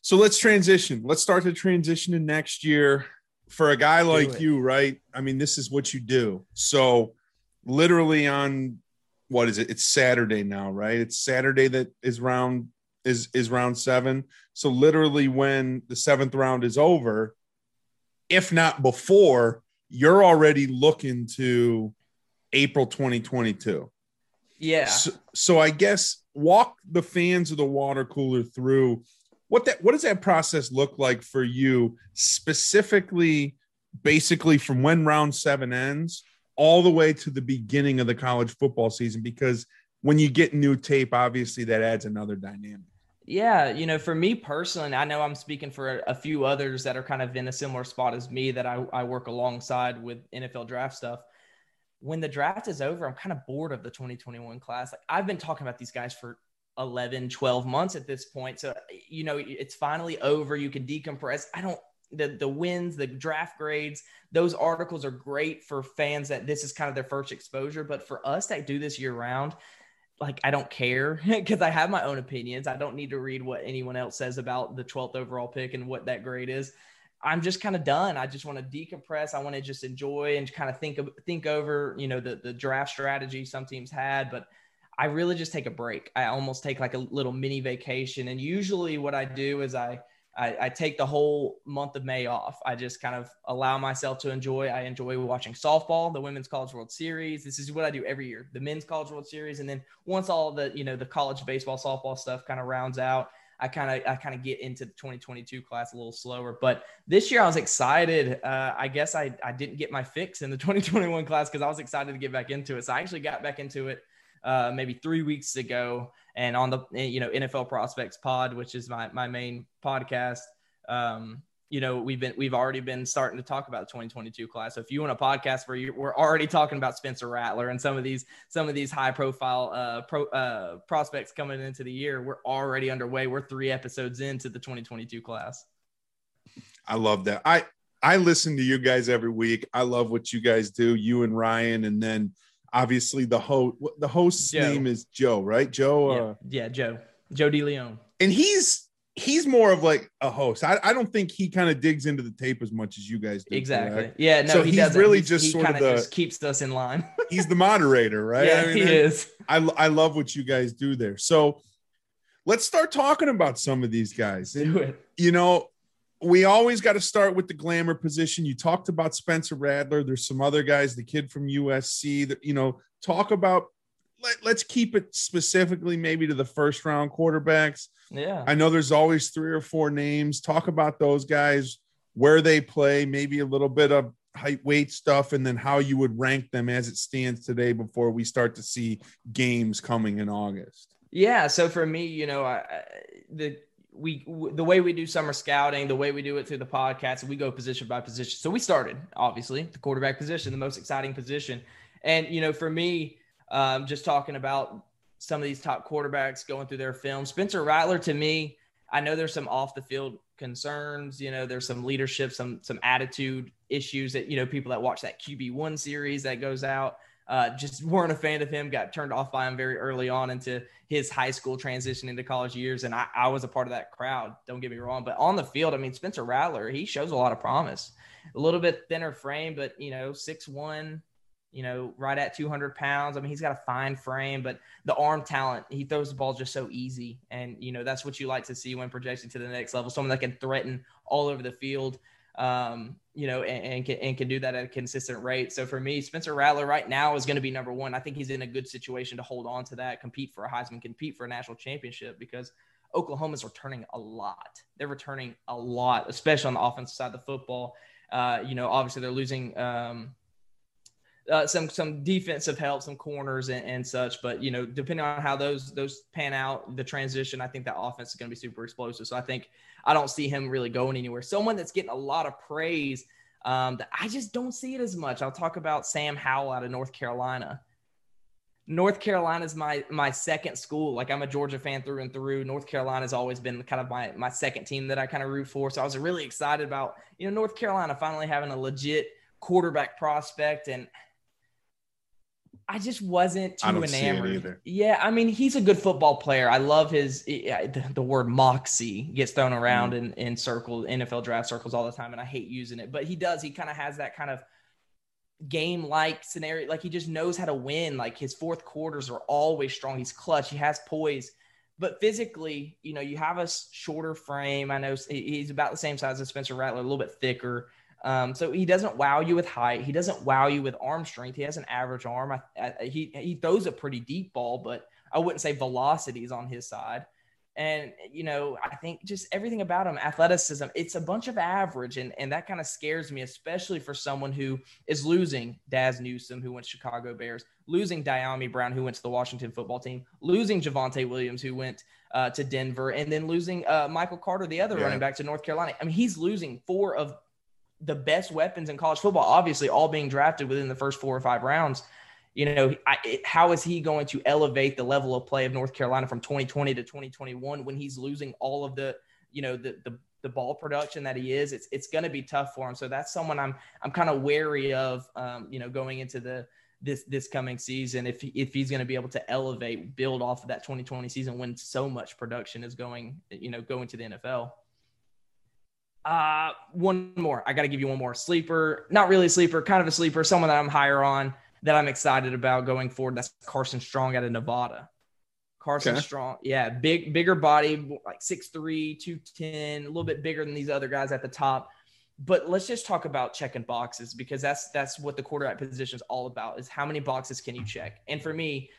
So let's transition. Let's start the transition to next year for a guy like you, right? I mean, this is what you do. So, literally on what is it? It's Saturday now, right? It's Saturday that is round is is round seven. So, literally, when the seventh round is over, if not before, you're already looking to April 2022. Yeah. So, so I guess walk the fans of the water cooler through what that what does that process look like for you specifically basically from when round 7 ends all the way to the beginning of the college football season because when you get new tape obviously that adds another dynamic yeah, you know, for me personally, I know I'm speaking for a, few others that are kind of in a similar spot as me that I, I work alongside with NFL draft stuff. When the draft is over, I'm kind of bored of the 2021 class. Like I've been talking about these guys for 11 12 months at this point. So you know it's finally over. You can decompress. I don't the the wins the draft grades those articles are great for fans that this is kind of their first exposure. But for us that do this year round like i don't care because i have my own opinions. I don't need to read what anyone else says about the 12th overall pick and what that grade is. I'm just kind of done. I just want to decompress. I want to just enjoy and kind of think of think over you know the the draft strategy some teams had. But I really just take a break. I almost take like a little mini vacation. And usually what I do is I, I, I, take the whole month of May off. I just kind of allow myself to enjoy. I enjoy watching softball, the Women's College World Series. This is what I do every year, the Men's College World Series. And then once all the, you know, the college baseball, softball stuff kind of rounds out, I kind of I kind of get into the 2022 class a little slower. But this year I was excited. Uh, I guess I, I didn't get my fix in the 2021 class because I was excited to get back into it. So I actually got back into it uh, maybe three weeks ago, and on the you know NFL Prospects Pod, which is my my main podcast. Um, you know we've been we've already been starting to talk about the 2022 class. So if you want a podcast where you, we're already talking about Spencer Rattler and some of these some of these high profile uh, pro, uh, prospects coming into the year, we're already underway. We're three episodes into the 2022 class. I love that. I I listen to you guys every week. I love what you guys do, you and Ryan, and then obviously the host the host's Joe. name is Joe, right? Joe. Yeah, uh, yeah Joe. Joe DeLeon. And he's he's more of like a host. I, I don't think he kind of digs into the tape as much as you guys do. Exactly. Correct? Yeah. No, so he he's doesn't. really he's, just he sort of the just keeps us in line. he's the moderator, right? Yeah, I mean, he is. I I love what you guys do there. So let's start talking about some of these guys. do it. You know, we always got to start with the glamour position. You talked about Spencer Rattler. There's some other guys, the kid from USC that, you know, talk about let, let's keep it specifically maybe to the first round quarterbacks. Yeah. I know there's always three or four names. Talk about those guys, where they play, maybe a little bit of height weight stuff, and then how you would rank them as it stands today before we start to see games coming in August. Yeah. So for me, you know, I, the we the way we do summer scouting, the way we do it through the podcast, we go position by position. So we started obviously the quarterback position, the most exciting position. And, you know, for me, um, just talking about some of these top quarterbacks going through their film, Spencer Rattler to me, I know there's some off the field concerns, you know, there's some leadership, some, some attitude issues that, you know, people that watch that QB one series that goes out, uh, just weren't a fan of him, got turned off by him very early on into his high school transition into college years. And I, I was a part of that crowd. Don't get me wrong. But on the field, I mean, Spencer Rattler, he shows a lot of promise. A little bit thinner frame, but, you know, six one, you know, right at 200 pounds. I mean, he's got a fine frame, but the arm talent, he throws the ball just so easy. And, you know, that's what you like to see when projecting to the next level. Someone that can threaten all over the field, um, you know, and, and, can, and can do that at a consistent rate. So for me, Spencer Rattler right now is going to be number one. I think he's in a good situation to hold on to that, compete for a Heisman, compete for a national championship because Oklahoma's returning a lot. They're returning a lot, especially on the offensive side of the football. Uh, you know, obviously they're losing, um, uh, some some defensive help, some corners and, and, such. But you know, depending on how those those pan out, the transition, I think that offense is going to be super explosive. So I think I don't see him really going anywhere. Someone that's getting a lot of praise um, that I just don't see it as much. I'll talk about Sam Howell out of North Carolina. North Carolina is my my second school. Like I'm a Georgia fan through and through. North Carolina has always been kind of my my second team that I kind of root for. So I was really excited about you know North Carolina finally having a legit quarterback prospect and I just wasn't too enamored. Yeah, I mean, he's a good football player. I love his the, the word moxie gets thrown around mm. in in circles, NFL draft circles all the time, and I hate using it. But he does. He kind of has that kind of game like scenario. Like he just knows how to win. Like his fourth quarters are always strong. He's clutch. He has poise. But physically, you know, you have a shorter frame. I know he's about the same size as Spencer Rattler, a little bit thicker. Um, so he doesn't wow you with height. He doesn't wow you with arm strength. He has an average arm. I, I, he he throws a pretty deep ball, but I wouldn't say velocity is on his side. And you know, I think just everything about him, athleticism, it's a bunch of average, and and that kind of scares me, especially for someone who is losing Dazz Newsome, who went to Chicago Bears, losing Dyami Brown, who went to the Washington Football Team, losing Javonte Williams, who went uh, to Denver, and then losing uh, Michael Carter, the other yeah. running back, to North Carolina. I mean, he's losing four of the best weapons in college football, obviously all being drafted within the first four or five rounds. You know, I, it, how is he going to elevate the level of play of North Carolina from 2020 to 2021 when he's losing all of the, you know, the the, the ball production that he is? It's it's going to be tough for him. So that's someone I'm I'm kind of wary of, um, you know, going into the this this coming season if if he's going to be able to elevate, build off of that 2020 season when so much production is going, you know, going to the NFL. Uh, one more. I got to give you one more sleeper. Not really a sleeper, kind of a sleeper. Someone that I'm higher on that I'm excited about going forward. That's Carson Strong out of Nevada. Carson okay. Strong, yeah, big, bigger body, like 6'3, 210, a little bit bigger than these other guys at the top. But let's just talk about checking boxes because that's that's what the quarterback position is all about is how many boxes can you check? And for me,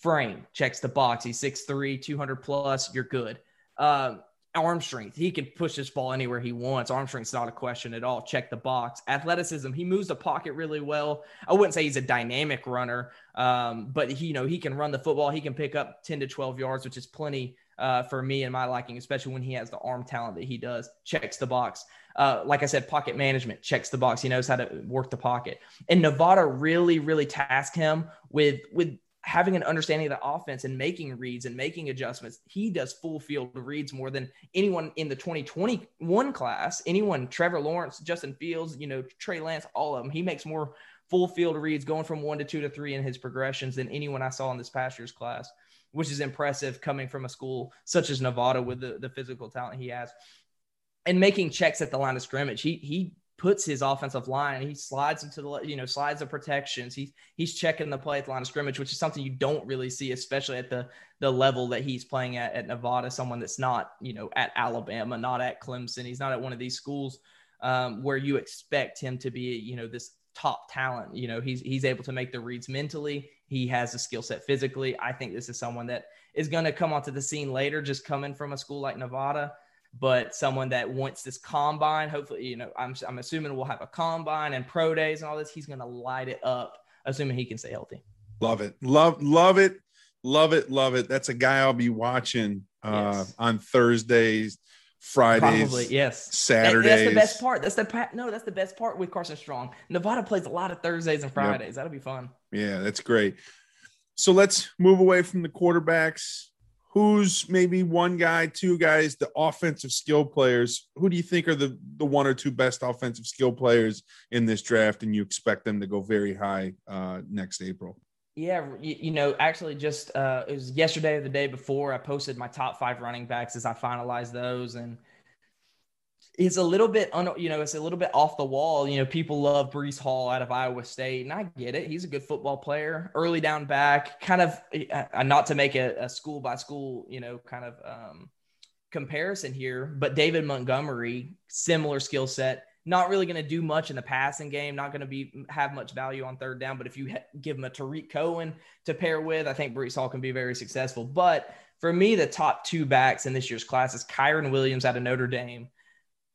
frame checks the box. He's 6'3, 200 plus, you're good. Um, arm strength. He can push this ball anywhere he wants. Arm strength's not a question at all. Check the box. Athleticism. He moves the pocket really well. I wouldn't say he's a dynamic runner, um, but he, you know, he can run the football. He can pick up 10 to 12 yards, which is plenty uh, for me and my liking, especially when he has the arm talent that he does. Checks the box. Uh, like I said, pocket management checks the box. He knows how to work the pocket. And Nevada really, really tasked him with with having an understanding of the offense and making reads and making adjustments. He does full field reads more than anyone in the 2021 class. Anyone, Trevor Lawrence, Justin Fields, you know, Trey Lance, all of them. He makes more full field reads going from one to two to three in his progressions than anyone I saw in this past year's class, which is impressive coming from a school such as Nevada with the, the physical talent he has. And making checks at the line of scrimmage. He he puts his offensive line. He slides into the, you know, slides the protections. He's he's checking the play at the line of scrimmage, which is something you don't really see, especially at the the level that he's playing at at Nevada. Someone that's not, you know, at Alabama, not at Clemson. He's not at one of these schools um, where you expect him to be, you know, this top talent. You know, he's he's able to make the reads mentally. He has the skill set physically. I think this is someone that is going to come onto the scene later, just coming from a school like Nevada but someone that wants this combine, hopefully, you know, I'm, I'm assuming we'll have a combine and pro days and all this. He's going to light it up, assuming he can stay healthy. Love it. Love, love it. Love it. Love it. That's a guy I'll be watching uh, yes. on Thursdays, Fridays, Probably, yes, Saturdays. That, that's the best part. That's the no, that's the best part with Carson Strong. Nevada plays a lot of Thursdays and Fridays. Yep. That'll be fun. Yeah, that's great. So let's move away from the quarterbacks who's maybe one guy, two guys, the offensive skill players? Who do you think are the the one or two best offensive skill players in this draft, and you expect them to go very high uh, next April? Yeah, you, know, actually, just uh, it was yesterday or the day before I posted my top five running backs as I finalized those, and it's a little bit, un, you know, it's a little bit off the wall. You know, people love Breece Hall out of Iowa State, and I get it. He's a good football player, early down back, kind of uh, not to make a, a, school by school, you know, kind of um, comparison here, but David Montgomery, similar skill set. Not really going to do much in the passing game. Not going to be have much value on third down. But if you ha- give him a Tarik Cohen to pair with, I think Breece Hall can be very successful. But for me, the top two backs in this year's class is Kyren Williams out of Notre Dame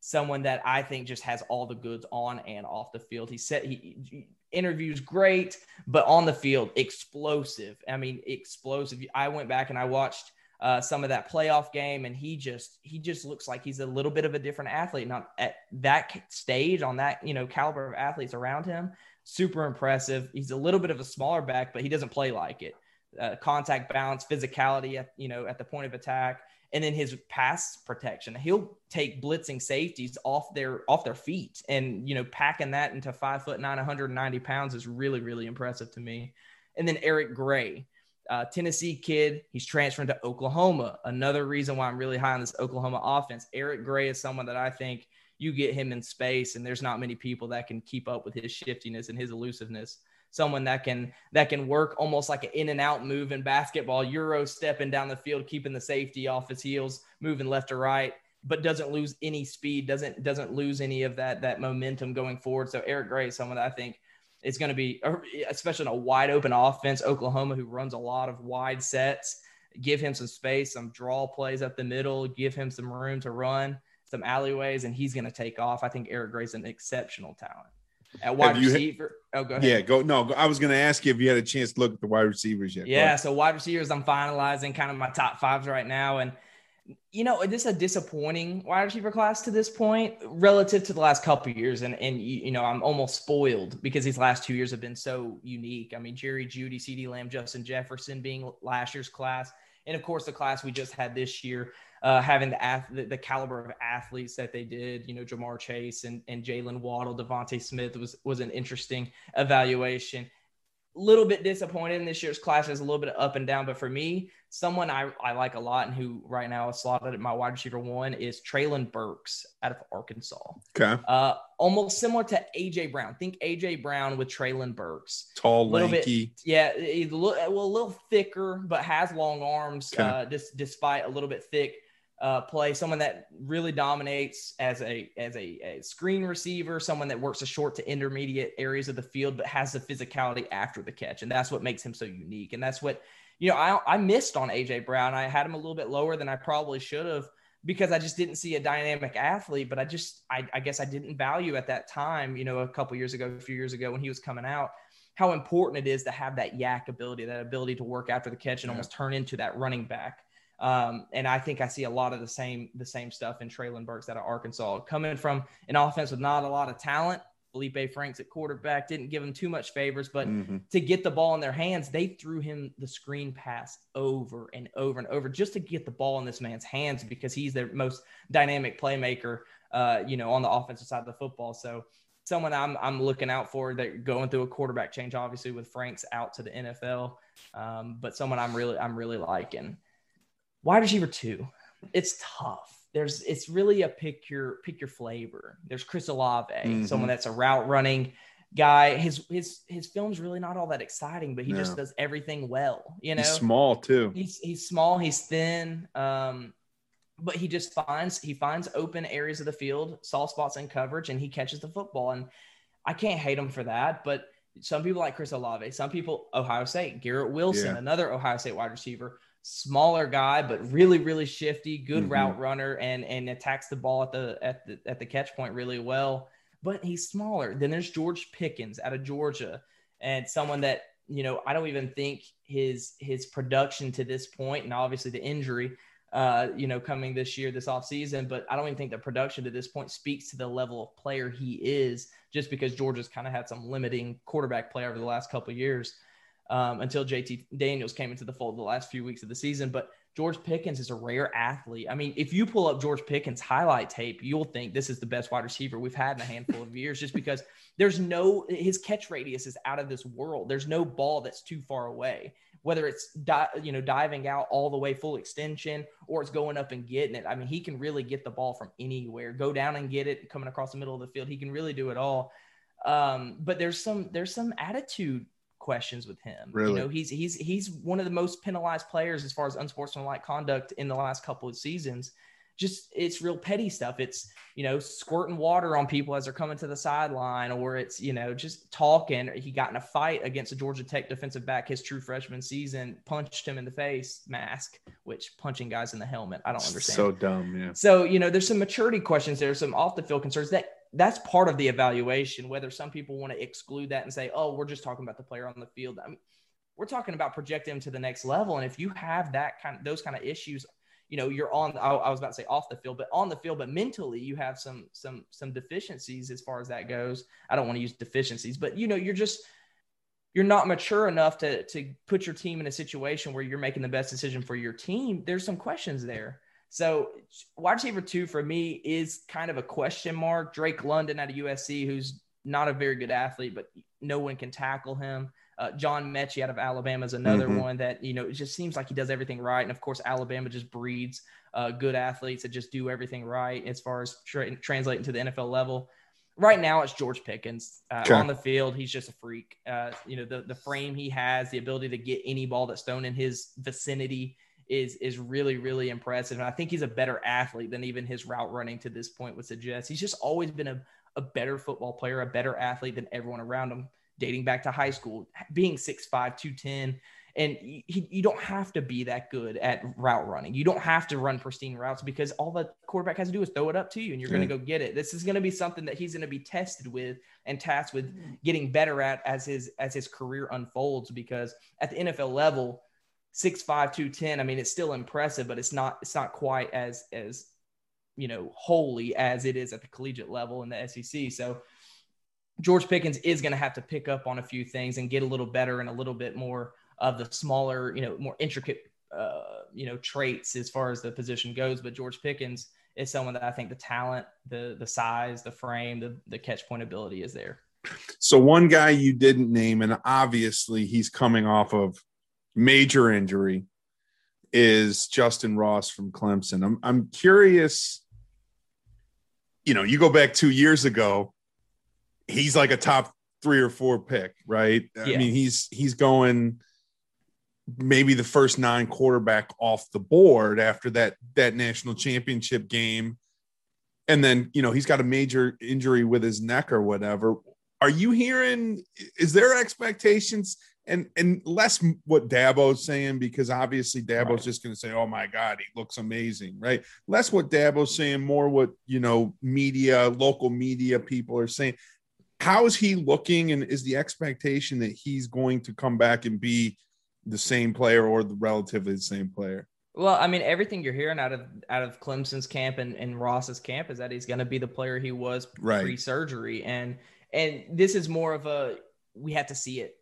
someone that I think just has all the goods on and off the field. He said he interviews great, but on the field, explosive. I mean, explosive. I went back and I watched uh, some of that playoff game, and he just he just looks like he's a little bit of a different athlete. Not at that stage on that you know caliber of athletes around him. Super impressive. He's a little bit of a smaller back, but he doesn't play like it. Uh, contact balance, physicality at you know at the point of attack, and then his pass protection. He'll take blitzing safeties off their off their feet, and you know packing that into five foot nine, 190 pounds is really really impressive to me. And then Eric Gray, uh, Tennessee kid. He's transferring to Oklahoma. Another reason why I'm really high on this Oklahoma offense. Eric Gray is someone that I think you get him in space, and there's not many people that can keep up with his shiftiness and his elusiveness. Someone that can that can work almost like an in and out move in basketball, euro stepping down the field, keeping the safety off his heels, moving left to right, but doesn't lose any speed, doesn't doesn't lose any of that that momentum going forward. So Eric Gray is someone that I think it's going to be, especially in a wide open offense, Oklahoma, who runs a lot of wide sets. Give him some space, some draw plays up the middle, give him some room to run, some alleyways, and he's going to take off. I think Eric Gray's an exceptional talent. At wide receiver. oh, go ahead. Yeah, go. No, I was going to ask you if you had a chance to look at the wide receivers yet. Yeah, so wide receivers, I'm finalizing kind of my top fives right now. And you know, this is a disappointing wide receiver class to this point relative to the last couple years. And, and you, know, I'm almost spoiled because these last two years have been so unique. I mean, Jerry Jeudy, CeeDee Lamb, Justin Jefferson being last year's class. And of course, the class we just had this year, uh, having the, the, the caliber of athletes that they did, you know, Ja'Marr Chase and, and Jaylen Waddle, DeVonta Smith was was an interesting evaluation A little bit disappointed in this year's class is a little bit up and down, but for me, someone I, I like a lot and who right now is slotted at my wide receiver one is Treylon Burks out of Arkansas. Okay. Uh, almost similar to AJ Brown. Think AJ Brown with Treylon Burks. Tall, a lanky. Bit, yeah, he's a little, well, a little thicker, but has long arms. Okay. Uh, just despite a little bit thick uh, play, someone that really dominates as a as a, a, screen receiver, someone that works the short to intermediate areas of the field, but has the physicality after the catch, and that's what makes him so unique. And that's what you know I I missed on AJ Brown. I had him a little bit lower than I probably should have because I just didn't see a dynamic athlete. But I just I, I guess I didn't value at that time, you know, a couple years ago, a few years ago when he was coming out. How important it is to have that YAC ability, that ability to work after the catch and yeah. almost turn into that running back um, and I think I see a lot of the same the same stuff in Treylon Burks out of Arkansas, coming from an offense with not a lot of talent. Feleipe Franks at quarterback didn't give him too much favors, but mm-hmm. to get the ball in their hands, they threw him the screen pass over and over and over just to get the ball in this man's hands because he's their most dynamic playmaker, uh, you know, on the offensive side of the football. So someone I'm I'm looking out for that going through a quarterback change, obviously with Franks out to the NFL, um, but someone I'm really I'm really liking. Wide receiver two, it's tough. There's it's really a pick your pick your flavor. There's Chris Olave, mm-hmm. someone that's a route running guy. His his his film's really not all that exciting, but he no. just does everything well. You know, he's small too. He's he's small. He's thin. Um, but he just finds he finds open areas of the field, soft spots in coverage, and he catches the football. And I can't hate him for that. But some people like Chris Olave. Some people Ohio State, Garrett Wilson, yeah. another Ohio State wide receiver smaller guy, but really, really shifty, good mm-hmm. route runner, and and attacks the ball at the at the at the catch point really well. But he's smaller. Then there's George Pickens out of Georgia, and someone that you know I don't even think his his production to this point, and obviously the injury, uh, you know, coming this year, this offseason, but I don't even think the production to this point speaks to the level of player he is, just because Georgia's kind of had some limiting quarterback play over the last couple years um, until JT Daniels came into the fold the last few weeks of the season. But George Pickens is a rare athlete. I mean, if you pull up George Pickens highlight tape, you'll think this is the best wide receiver we've had in a handful of years, just because there's no his catch radius is out of this world. There's no ball that's too far away. Whether it's di- you know diving out all the way full extension or it's going up and getting it. I mean, he can really get the ball from anywhere. Go down and get it, coming across the middle of the field. He can really do it all. Um, but there's some there's some attitude questions with him. Really? You know, he's he's he's one of the most penalized players as far as unsportsmanlike conduct in the last couple of seasons. Just it's real petty stuff. It's you know squirting water on people as they're coming to the sideline, or it's you know just talking. He got in a fight against a Georgia Tech defensive back his true freshman season, punched him in the face mask, which punching guys in the helmet. I don't understand. So dumb, yeah. So you know there's some maturity questions. There's some off the field concerns that that's part of the evaluation. Whether some people want to exclude that and say, "Oh, we're just talking about the player on the field." I mean, we're talking about projecting him to the next level. And if you have that kind of those kind of issues, you know, you're on. I, I was about to say off the field, but on the field, but mentally, you have some some some deficiencies as far as that goes. I don't want to use deficiencies, but you know, you're just you're not mature enough to to put your team in a situation where you're making the best decision for your team. There's some questions there. So wide receiver two for me is kind of a question mark. Drake London out of USC, who's not a very good athlete, but no one can tackle him. Uh, John Metchie out of Alabama is another mm-hmm. one that you know it just seems like he does everything right, and of course Alabama just breeds uh, good athletes that just do everything right as far as tra- translating to the NFL level. Right now, it's George Pickens uh, okay. on the field. He's just a freak. Uh, you know the the frame he has, the ability to get any ball that's thrown in his vicinity is is really really impressive. And I think he's a better athlete than even his route running to this point would suggest. He's just always been a a better football player, a better athlete than everyone around him, dating back to high school, being 6'5, 210. And you, you don't have to be that good at route running. You don't have to run pristine routes because all the quarterback has to do is throw it up to you and you're going to go get it. This is going to be something that he's going to be tested with and tasked with mm-hmm. getting better at as his as his career unfolds because at the NFL level, six five two ten. I mean, it's still impressive, but it's not it's not quite as as you know holy as it is at the collegiate level in the SEC. So George Pickens is going to have to pick up on a few things and get a little better and a little bit more of the smaller, you know, more intricate, uh, you know, traits as far as the position goes. But George Pickens is someone that I think the talent, the the size, the frame, the the catch point ability is there. So one guy you didn't name, and obviously he's coming off of major injury is Justyn Ross from Clemson. I'm I'm curious. You know, you go back two years ago, he's like a top three or four pick, right? Yeah. I mean, he's he's going maybe the first nine quarterback off the board after that that national championship game. And then, you know, he's got a major injury with his neck or whatever. Are you hearing is there expectations and and less what Dabo's saying because obviously Dabo's right. just going to say, "Oh my God, he looks amazing," right? Less what Dabo's saying, more what you know, media, local media people are saying. How is he looking, and is the expectation that he's going to come back and be the same player or the relatively the same player? Well, I mean, everything you're hearing out of out of Clemson's camp and, and Ross's camp is that he's going to be the player he was right. pre-surgery, and and this is more of a we have to see it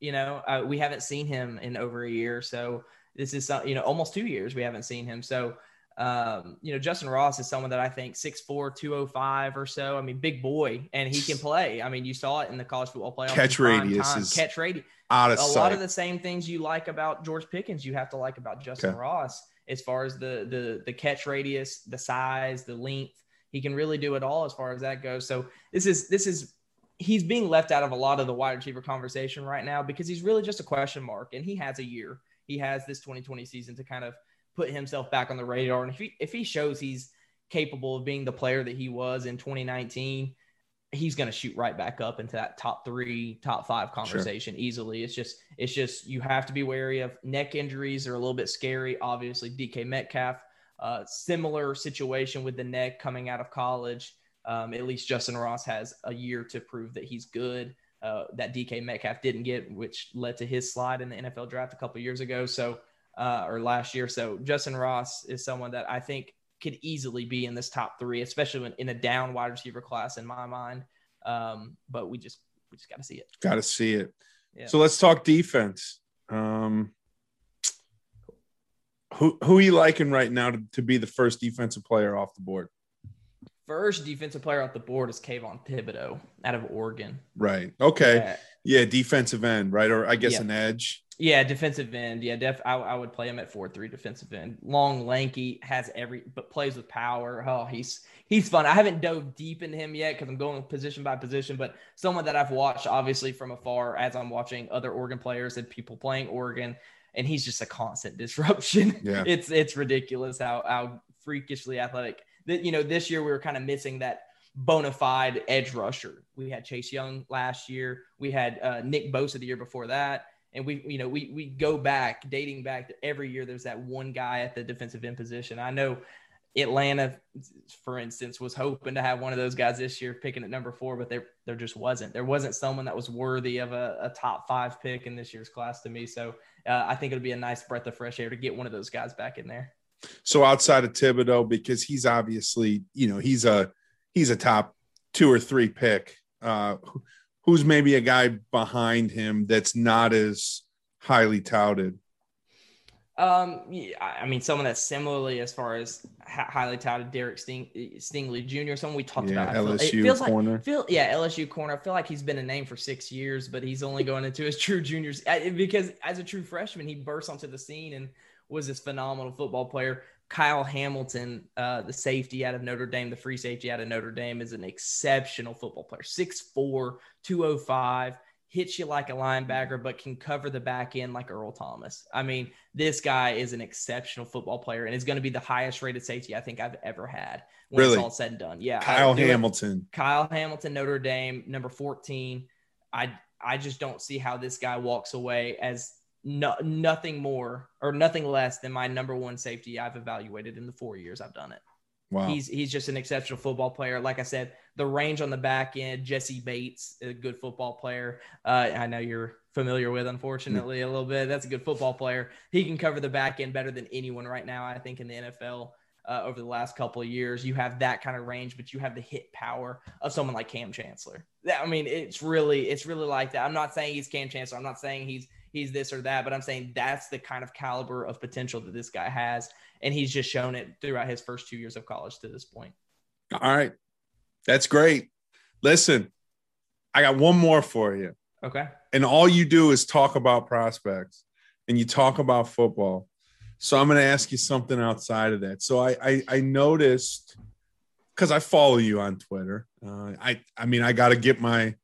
you know, uh, we haven't seen him in over a year, so this is you know almost two years we haven't seen him. So um, you know, Justyn Ross is someone that I think 6'4, 205 or so. I mean, big boy, and he can play. I mean, you saw it in the college football playoffs. Catch radius is catch radius. Out of a sight. lot of the same things you like about George Pickens, you have to like about Justyn okay. Ross as far as the the the catch radius, the size, the length. He can really do it all as far as that goes. So this is this is he's being left out of a lot of the wide receiver conversation right now because he's really just a question mark and he has a year. He has this 2020 season to kind of put himself back on the radar. And if he, if he shows he's capable of being the player that he was in 2019, he's going to shoot right back up into that top three, top five conversation sure. easily. It's just, it's just, you have to be wary of neck injuries are a little bit scary. Obviously DK Metcalf, uh, similar situation with the neck coming out of college. Um, at least Justyn Ross has a year to prove that he's good. Uh, that DK Metcalf didn't get, which led to his slide in the NFL draft a couple years ago. So, uh, or last year. So Justyn Ross is someone that I think could easily be in this top three, especially when, in a down wide receiver class in my mind. Um, but we just we just got to see it. Got to see it. Yeah. So let's talk defense. Um, who who are you liking right now to, to be the first defensive player off the board? First defensive player off the board is Kayvon Thibodeaux out of Oregon. Right. Okay. Yeah, yeah defensive end, right? Or I guess yeah. an edge. Yeah, defensive end. Yeah, def. I, I would play him at four three defensive end. Long, lanky, has every but plays with power. Oh, he's he's fun. I haven't dove deep into him yet because I'm going position by position. But someone that I've watched obviously from afar as I'm watching other Oregon players and people playing Oregon, and he's just a constant disruption. Yeah. it's it's ridiculous how how freakishly athletic that you know this year we were kind of missing that bona fide edge rusher. We had Chase Young last year. We had uh, Nick Bosa the year before that. And we, you know, we we go back, dating back to every year. There's that one guy at the defensive end position. I know Atlanta, for instance, was hoping to have one of those guys this year picking at number four, but there there just wasn't. There wasn't someone that was worthy of a, a top five pick in this year's class to me. So uh, I think it'll be a nice breath of fresh air to get one of those guys back in there. So outside of Thibodeaux, because he's obviously, you know, he's a he's a top two or three pick. Uh, who's maybe a guy behind him that's not as highly touted? Um, yeah, I mean, someone that's similarly as far as highly touted Derek Sting- Stingley Jr., someone we talked yeah, about. LSU it feels corner. Like, feel, yeah, LSU corner. I feel like he's been a name for six years, but he's only going into his true juniors because as a true freshman, he bursts onto the scene and was this phenomenal football player. Kyle Hamilton, uh, the safety out of Notre Dame, the free safety out of Notre Dame, is an exceptional football player. 6'4, 205 hits you like a linebacker, but can cover the back end like Earl Thomas. I mean, this guy is an exceptional football player and is going to be the highest rated safety I think I've ever had when really? it's all said and done. Yeah. Kyle Hamilton. It. Kyle Hamilton, Notre Dame, number 14. I I just don't see how this guy walks away as no, nothing more or nothing less than my number one safety I've evaluated in the four years I've done it. Wow. He's he's just an exceptional football player. Like I said, the range on the back end, Jessie Bates, a good football player. Uh, I know you're familiar with, unfortunately, a little bit. That's a good football player. He can cover the back end better than anyone right now, I think, in the NFL. Uh, over the last couple of years, you have that kind of range, but you have the hit power of someone like Kam Chancellor. I mean, it's really, it's really like that. I'm not saying he's Kam Chancellor. I'm not saying he's he's this or that, but I'm saying that's the kind of caliber of potential that this guy has, and he's just shown it throughout his first two years of college to this point. All right, that's great. Listen, I got one more for you. Okay. And all you do is talk about prospects and you talk about football. So I'm going to ask you something outside of that. So I I, I noticed because I follow you on Twitter. Uh, I I mean I got to get my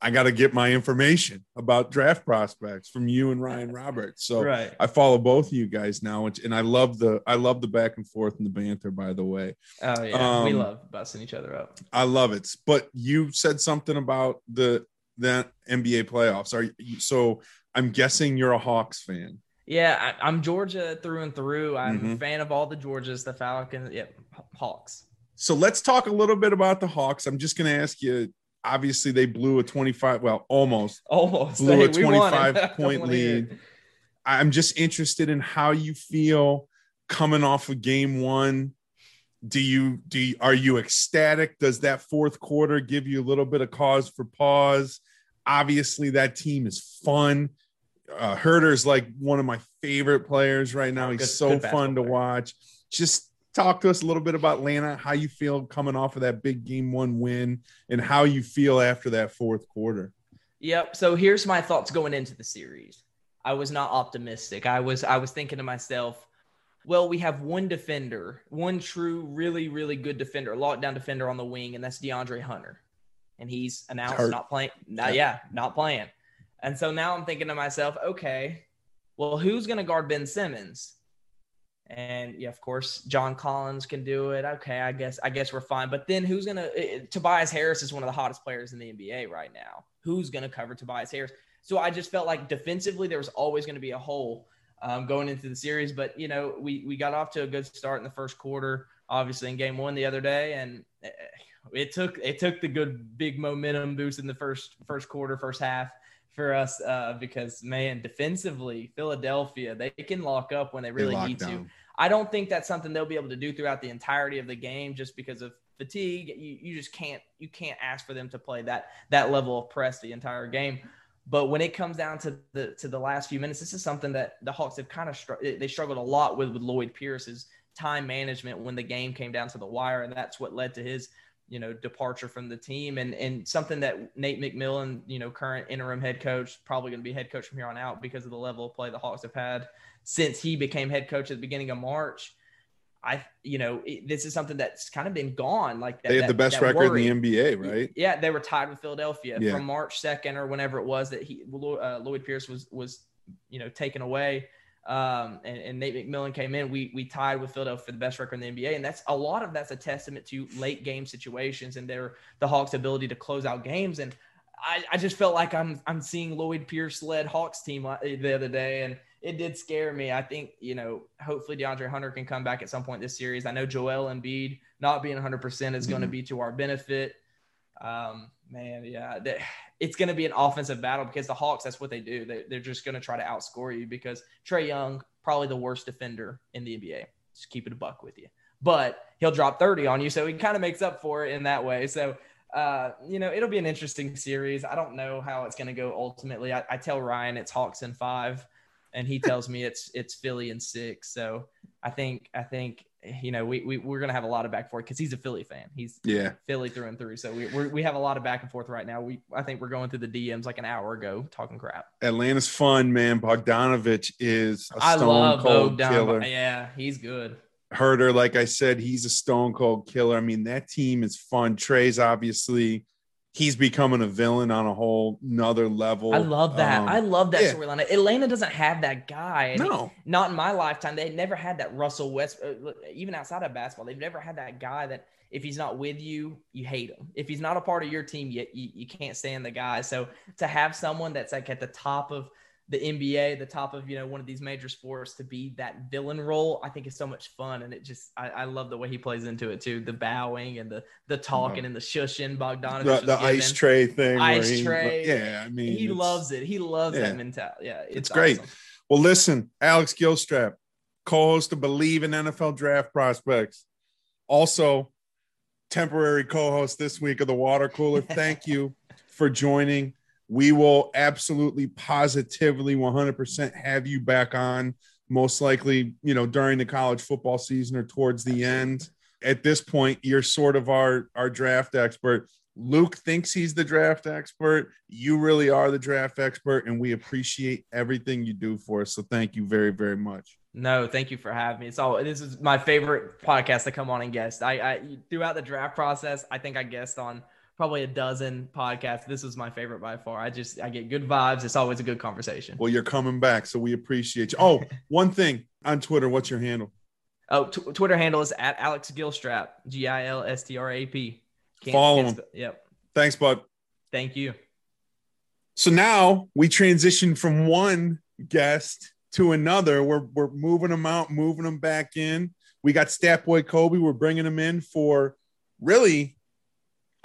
I got to get my information about draft prospects from you and Ryan Roberts. So right. I follow both of you guys now, and I love the I love the back and forth and the banter. By the way, oh yeah, um, we love busting each other up. I love it. But you said something about the the NBA playoffs. Are you, so? I'm guessing you're a Hawks fan. Yeah, I, am Georgia through and through. I'm mm-hmm. a fan of all the Georgias, the Falcons, yeah, Hawks. So let's talk a little bit about the Hawks. I'm just going to ask you obviously they blew a 25 well almost almost. blew a 25 point lead. I'm just interested in how you feel coming off of game one. Do you do you, are you ecstatic? Does that fourth quarter give you a little bit of cause for pause? Obviously that team is fun. Uh Huerter's like one of my favorite players right now. He's good, so good fun to player. watch. Just talk to us a little bit about Atlanta, how you feel coming off of that big game one win, and how you feel after that fourth quarter. Yep. So here's my thoughts going into the series. I was not optimistic. I was I was thinking to myself, well, we have one defender, one true, really, really good defender, lockdown defender on the wing, and that's DeAndre Hunter. And he's announced not playing. Not, yeah, not playing. And so now I'm thinking to myself, okay, well, who's going to guard Ben Simmons? And yeah, of course, John Collins can do it. Okay, I guess I guess we're fine. But then who's gonna? It, Tobias Harris is one of the hottest players in the NBA right now. Who's gonna cover Tobias Harris? So I just felt like defensively there was always going to be a hole um, going into the series. But you know, we we got off to a good start in the first quarter, obviously in game one the other day, and eh, it took it took the good big momentum boost in the first first quarter, first half for us uh, because man, defensively, Philadelphia they can lock up when they really they need down. to. I don't think that's something they'll be able to do throughout the entirety of the game, just because of fatigue. You, you just can't you can't ask for them to play that that level of press the entire game. But when it comes down to the to the last few minutes, this is something that the Hawks have kind of str- they struggled a lot with with Lloyd Pierce's time management when the game came down to the wire, and that's what led to his you know departure from the team and and something that Nate McMillan, you know, current interim head coach, probably going to be head coach from here on out because of the level of play the Hawks have had since he became head coach at the beginning of March. I, you know, it, this is something that's kind of been gone. Like that, they had that, the best record worry. in the NBA, right? Yeah, they were tied with Philadelphia yeah. from March second or whenever it was that he uh, Lloyd Pierce was was you know taken away um, and, and, Nate McMillan came in, we we tied with Philadelphia for the best record in the NBA, and that's a lot of that's a testament to late game situations and their the Hawks' ability to close out games. And I, I just felt like I'm I'm seeing Lloyd Pierce led Hawks team the other day, and it did scare me. I think, you know, hopefully DeAndre Hunter can come back at some point this series. I know Joel Embiid not being 100% is going to be to our benefit. Um, man, yeah, it's going to be an offensive battle because the Hawks, that's what they do. They, they're just going to try to outscore you because Trae Young, probably the worst defender in the NBA. Just keep it a buck with you. But he'll drop 30 on you. So he kind of makes up for it in that way. So, uh, you know, it'll be an interesting series. I don't know how it's going to go ultimately. I, I tell Ryan it's Hawks in five and he tells me it's it's Philly in six. So I think I think you know we, we we're gonna have a lot of back and forth because he's a Philly fan. He's yeah Philly through and through. So we we we have a lot of back and forth right now. We I think we're going through the DMs like an hour ago talking crap. Atlanta's fun, man. Bogdanovich is a I stone love cold Bogdan. killer. Yeah, he's good. Huerter, like I said, he's a stone cold killer. I mean, that team is fun. Trae's obviously he's becoming a villain on a whole nother level. I love that. Um, I love that yeah. storyline. Atlanta doesn't have that guy. No. not in my lifetime. They never had that Russell West. uh, Even outside of basketball, they've never had that guy that if he's not with you, you hate him. If he's not a part of your team, you, you, you can't stand the guy. So to have someone that's like at the top of the NBA, the top of you know one of these major sports, to be that villain role, I think is so much fun, and it just I, I love the way he plays into it too. The bowing and the the talking mm-hmm. and the shushing. Bogdanovich the, the ice tray thing. Ice he- tray. Yeah, I mean, He loves it. He loves yeah. that mentality. Yeah, it's, It's great. awesome. Well, listen, Alex Gilstrap, co-host of BLEAV in NFL Draft Prospects, also temporary co-host this week of the Water Cooler. Thank you for joining. We will absolutely, positively, 100% have you back on. Most likely, you know, during the college football season or towards the end. At this point, you're sort of our our draft expert. Luke thinks he's the draft expert. You really are the draft expert, and we appreciate everything you do for us. So thank you very, very much. No, thank you for having me. It's all this is my favorite podcast to come on and guest. I, I throughout the draft process, I think I guessed on probably a dozen podcasts. This was my favorite by far. I just I get good vibes. It's always a good conversation. Well, you're coming back, so we appreciate you. Oh, one thing on Twitter, what's your handle? Oh, t- Twitter handle is at Alex Gilstrap, G I L S T R A P. Follow him. Yep. Thanks, bud. Thank you. So now we transition from one guest to another. We're we're moving them out, moving them back in. We got Stat Boy Colby. We're bringing him in for really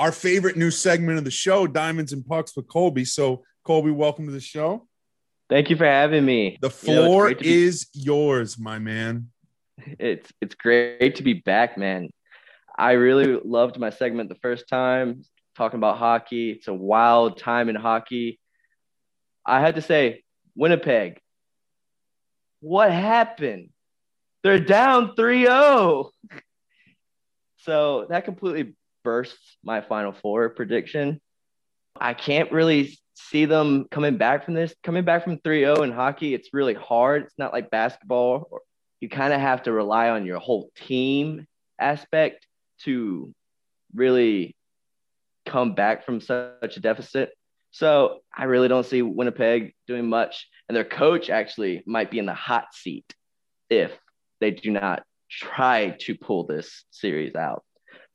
our favorite new segment of the show, Diamonds and Pucks with Colby. So Colby, welcome to the show. Thank you for having me. The You know, floor be- is yours, my man. it's it's great to be back, man. I really loved my segment the first time talking about hockey. It's a wild time in hockey. I had to say, Winnipeg, what happened? They're down 3-0. So that completely bursts my final four prediction. I can't really see them coming back from this. Coming back from 3-0 in hockey, it's really hard. It's not like basketball you kind of have to rely on your whole team aspect to really come back from such a deficit. So I really don't see Winnipeg doing much. And their coach actually might be in the hot seat if they do not try to pull this series out.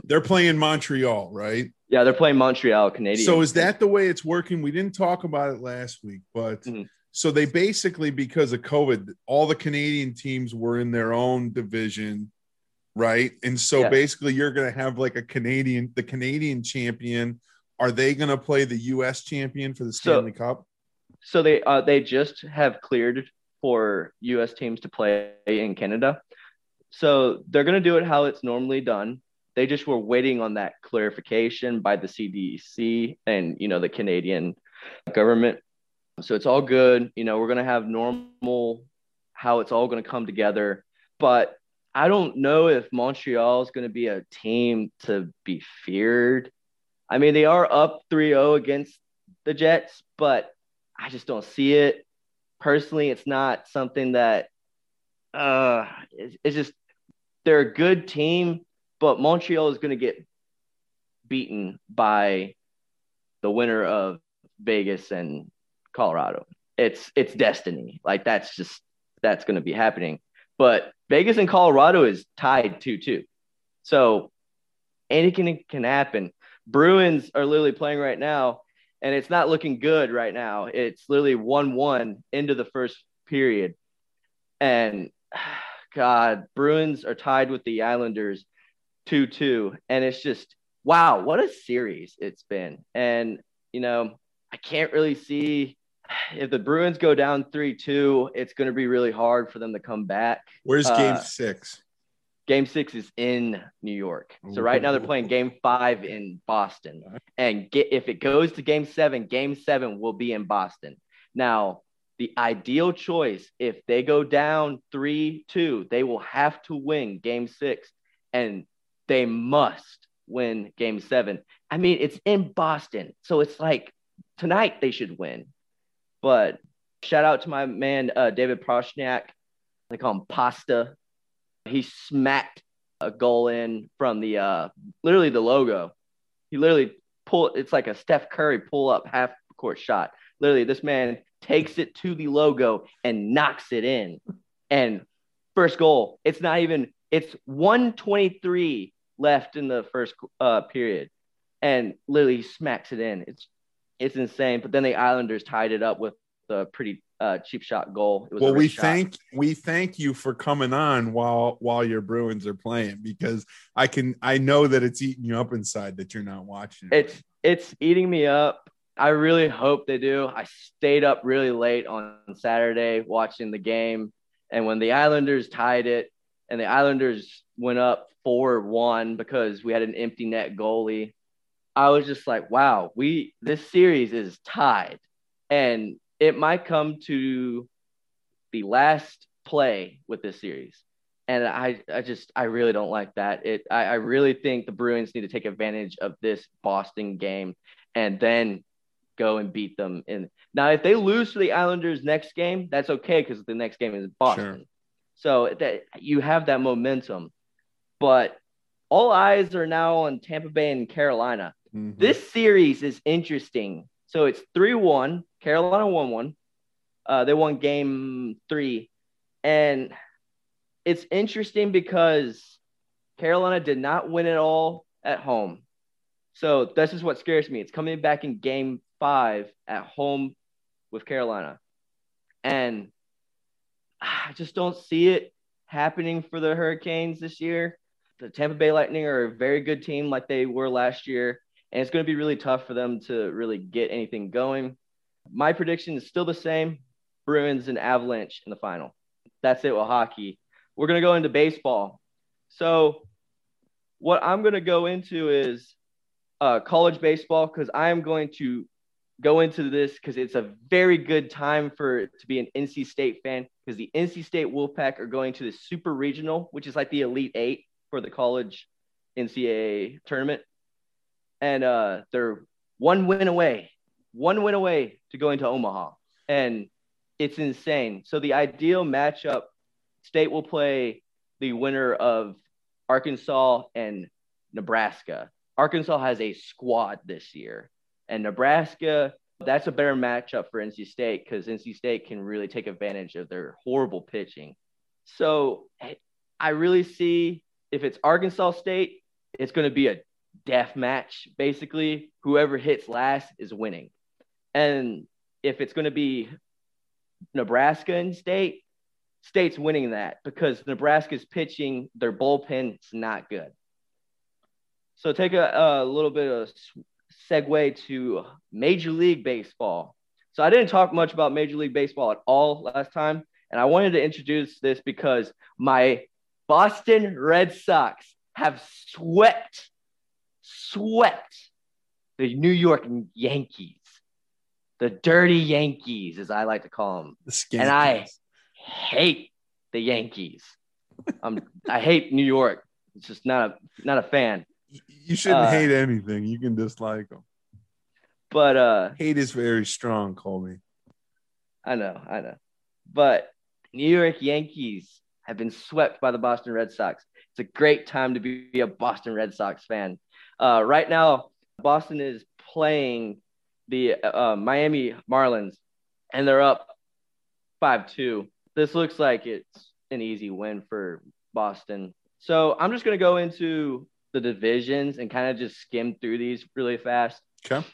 They're playing Montreal, right? Yeah, they're playing Montreal Canadiens. So is that the way it's working? We didn't talk about it last week, but Mhm. so they basically because of COVID, all the Canadian teams were in their own division, right? And so Yeah. basically you're going to have like a Canadian the Canadian champion. Are they going to play the US champion for the So- Stanley Cup? So they uh, they just have cleared for U.S. teams to play in Canada. So they're going to do it how it's normally done. They just were waiting on that clarification by the CDC and you know the Canadian government. So it's all good. You know we're going to have normal how it's all going to come together. But I don't know if Montreal is going to be a team to be feared. I mean, they are up 3-0 against the Jets, but I just don't see it. Personally, it's not something that uh it's, it's just they're a good team, but Montreal is going to get beaten by the winner of Vegas and Colorado. It's it's destiny. Like that's just that's going to be happening. But Vegas and Colorado is tied 2-2. So anything can happen. Bruins are literally playing right now and it's not looking good right now. It's literally 1 1 into the first period. And God, Bruins are tied with the Islanders 2 2. And it's just, wow, what a series it's been. And, you know, I can't really see if the Bruins go down 3 2, it's going to be really hard for them to come back. Where's game Uh, six? Game six is in New York. So right now they're playing game five in Boston. And get, if it goes to game seven, game seven will be in Boston. Now, the ideal choice, if they go down 3 2, they will have to win game six and they must win game seven. I mean, it's in Boston. So it's like tonight they should win. But shout out to my man, uh, David Pastrnak. They call him Pasta. He smacked a goal in from the uh, literally the logo. He literally pulled. It's like a Steph Curry pull up half court shot. Literally, this man takes it to the logo and knocks it in. And first goal. It's not even. It's 123 left in the first uh, period, and literally smacks it in. It's it's insane. But then the Islanders tied it up with a pretty uh, cheap shot goal. It was a Well, we shot. thank we thank you for coming on while while your Bruins are playing because I can I know that it's eating you up inside that you're not watching. it. it's it's eating me up. I really hope they do. I stayed up really late on Saturday watching the game, and when the Islanders tied it, and the Islanders went up four one because we had an empty net goalie, I was just like, wow, we this series is tied, and it might come to the last play with this series. And I, I just, I really don't like that. It, I, I really think the Bruins need to take advantage of this Boston game and then go and beat them. And now, if they lose to the Islanders next game, that's okay because the next game is Boston. So that you have that momentum. But all eyes are now on Tampa Bay and Carolina. Mhm. This series is interesting. So it's 3 1. Carolina won one. Uh, they won game three. And it's interesting because Carolina did not win it all at home. So this is what scares me. It's coming back in game five at home with Carolina. And I just don't see it happening for the Hurricanes this year. The Tampa Bay Lightning are a very good team like they were last year. And it's going to be really tough for them to really get anything going. My prediction is still the same Bruins and Avalanche in the final. That's it with hockey. We're going to go into baseball. So, what I'm going to go into is uh, college baseball because I am going to go into this because it's a very good time for to be an NC State fan because the NC State Wolfpack are going to the Super Regional, which is like the Elite Eight for the college NCAA tournament, and uh, they're one win away, one win away to going to Omaha, and it's insane. So the ideal matchup, State will play the winner of Arkansas and Nebraska. Arkansas has a squad this year, and Nebraska, that's a better matchup for NC State because NC State can really take advantage of their horrible pitching. So eh, I really see if it's Arkansas State, it's going to be a death match. Basically, whoever hits last is winning. And if it's going to be Nebraska and State, State's winning that because Nebraska's pitching, their bullpen is not good. So take a, a little bit of segue to Major League Baseball. So I didn't talk much about Major League Baseball at all last time, and I wanted to introduce this because my Boston Red Sox have swept, swept the New York Yankees, the dirty Yankees, as I like to call them. The. And I hate the Yankees. Um, I hate New York. It's just not a not a fan. You shouldn't uh, hate anything. You can dislike them. But uh, Hate is very strong, Colby. I know, I know. But New York Yankees have been swept by the Boston Red Sox. It's a great time to be a Boston Red Sox fan. Uh, right now, Boston is playing the uh, Miami Marlins, and they're up 5 2. This looks like it's an easy win for Boston. So I'm just going to go into the divisions and kind of just skim through these really fast. Okay.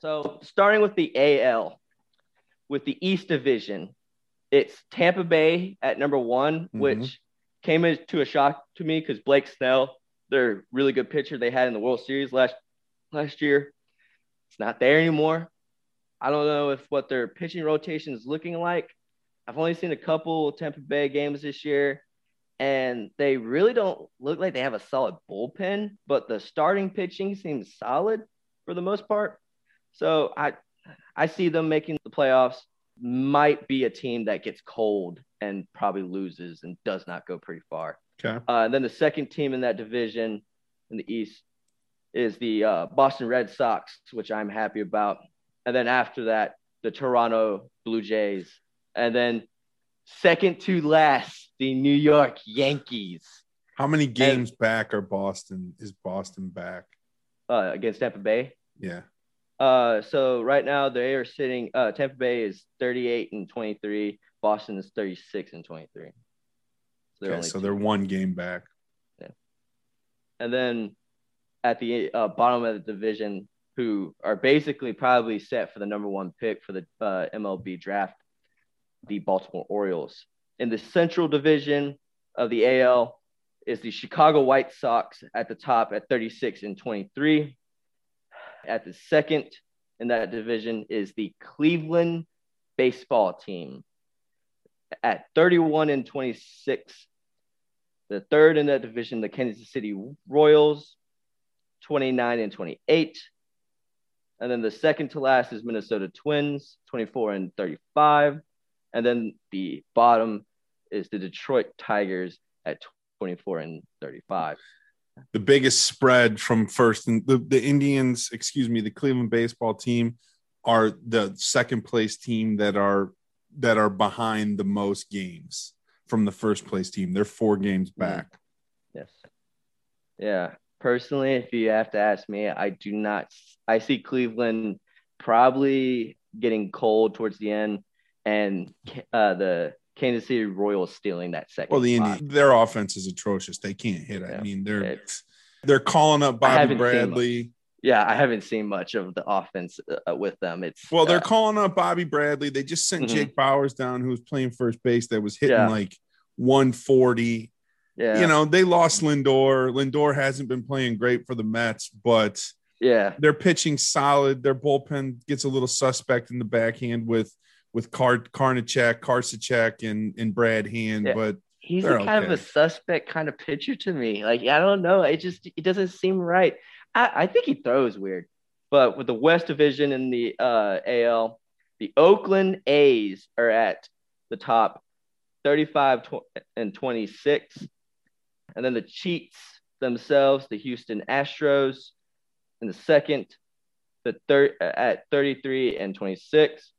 So starting with the AL, with the East Division, it's Tampa Bay at number one, Mhm. which came into a shock to me because Blake Snell, their really good pitcher they had in the World Series last last year, it's not there anymore. I don't know if what their pitching rotation is looking like. I've only seen a couple Tampa Bay games this year, and they really don't look like they have a solid bullpen, but the starting pitching seems solid for the most part. So I I see them making the playoffs. Might be a team that gets cold and probably loses and does not go pretty far. Okay. Uh, and then the second team in that division in the East is the uh, Boston Red Sox, which I'm happy about. And then after that, the Toronto Blue Jays. And then second to last, the New York Yankees How many games back are Boston? Is Boston back? uh, against Tampa Bay. Yeah. Uh, so right now they are sitting. Uh, Tampa Bay is 38 and 23. Boston is 36 and 23. So they're Okay, so they're one game back. Yeah. And then at the uh, bottom of the division, who are basically probably set for the number one pick for the uh, MLB draft, the Baltimore Orioles. In the Central Division of the AL is the Chicago White Sox at the top at 36 and 23. At the second in that division is the Cleveland baseball team at 31 and 26. The third in that division, the Kansas City Royals, 29 and 28. And then the second to last is Minnesota Twins, 24 and 35. And then the bottom is the Detroit Tigers at 24 and 35. The biggest spread from first and the, the Indians, excuse me, the Cleveland baseball team are the second place team that are that are behind the most games from the first place team. They're four games mm-hmm. back. Yes. Yeah. Personally, if you have to ask me, I do not. I see Cleveland probably getting cold towards the end, and uh, the Kansas City Royals stealing that second. Well, the their offense is atrocious. They can't hit. I mean, they're It's- they're calling up Bobby Bradley. Yeah, I haven't seen much of the offense uh, with them. It's Well, they're uh, calling up Bobby Bradley. They just sent Mhm. Jake Bauers down, who was playing first base, that was hitting Yeah. like 140. yeah, You know, they lost Lindor. Lindor hasn't been playing great for the Mets, but yeah, they're pitching solid. Their bullpen gets a little suspect in the backhand with with Car Karnacek, Karsacek, and and Brad Hand, Yeah. but he's kind of a suspect kind of pitcher to me. Like I don't know, it just it doesn't seem right. I, I think he throws weird, but with the West Division in the uh, AL, the Oakland A's are at the top, thirty-five tw- and twenty-six, and then the Cheats themselves, the Houston Astros, in the second, the third at thirty-three and twenty-six,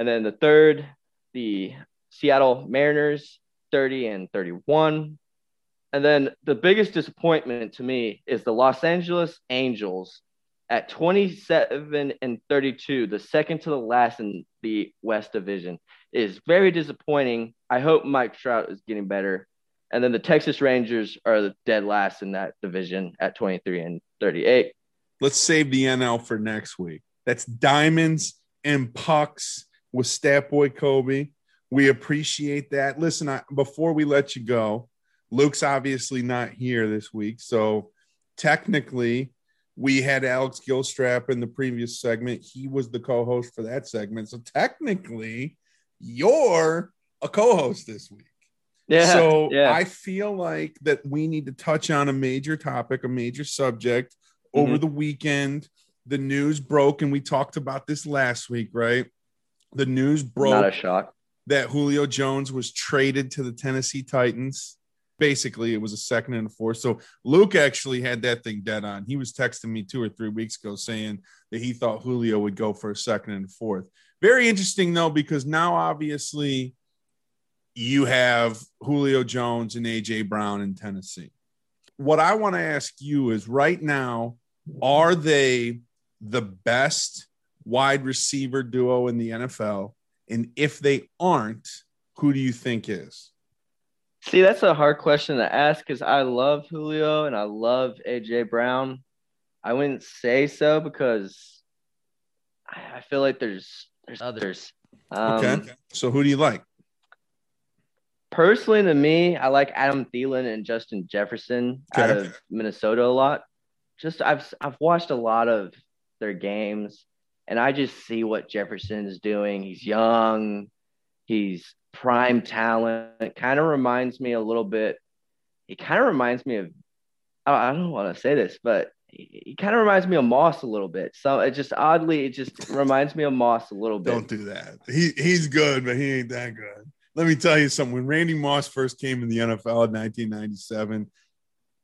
and then the third, the Seattle Mariners 30 and 31. And then the biggest disappointment to me is the Los Angeles Angels at 27 and 32, the second to the last in the West Division, is very disappointing. I hope Mike Trout is getting better. And then the Texas Rangers are the dead last in that division at 23 and 38. let's save the NL for next week. That's diamonds and pucks with Stat Boy Colby. We appreciate that. Listen, I, before we let you go, Luke's obviously not here this week. So technically, we had Alex Gilstrap in the previous segment. He was the co host for that segment. So technically, you're a co host this week. Yeah. So yeah. I feel like that we need to touch on a major topic, a major subject over Mm-hmm. the weekend. The news broke, and we talked about this last week, right? The news Not a broke shock. that Julio Jones was traded to the Tennessee Titans. Basically, it was a second and a fourth. So Luke actually had that thing dead on. He was texting me two or three weeks ago saying that he thought Julio would go for a second and a fourth. Very interesting, though, because now obviously you have Julio Jones and AJ Brown in Tennessee. What I want to ask you is right now, are they the best wide receiver duo in the NFL? And if they aren't, who do you think is? See, that's a hard question to ask because I love Julio and I love AJ Brown. I wouldn't say so because I I feel like there's there's others. Um, Okay. So who do you like? personally, to me, I like Adam Thielen and Justin Jefferson out of Minnesota a lot. Just I've I've watched a lot of their games, and I just see what Jefferson is doing. He's young, he's prime talent. It kind of reminds me a little bit. He kind of reminds me of. I don't want to say this, but he, he kind of reminds me of Moss a little bit. So it just oddly, it just reminds me of Moss a little bit. Don't do that. He he's good, but he ain't that good. Let me tell you something. When Randy Moss first came in the NFL in 1997,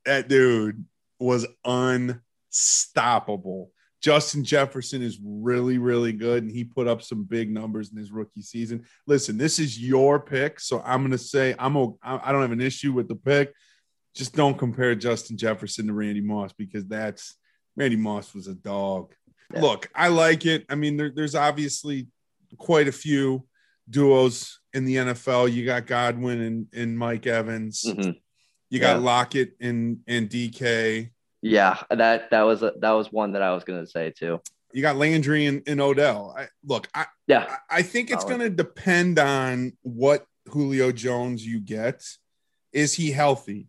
that dude was unstoppable. Justin Jefferson is really, really good, and he put up some big numbers in his rookie season. Listen, this is your pick, so I'm going to say I'm. o- I don't have an issue with the pick. Just don't compare Justin Jefferson to Randy Moss because that's Randy Moss was a dog. Yeah. Look, I like it. I mean, there, there's obviously quite a few duos in the NFL. You got Godwin and, and Mike Evans. Mhm. You got Yeah. Lockett and and DK. Yeah, that that was a, that was one that I was gonna say too. You got Landry and, and Odell. I, look, I, Yeah, I- I think it's going to depend on what Julio Jones you get. Is he healthy?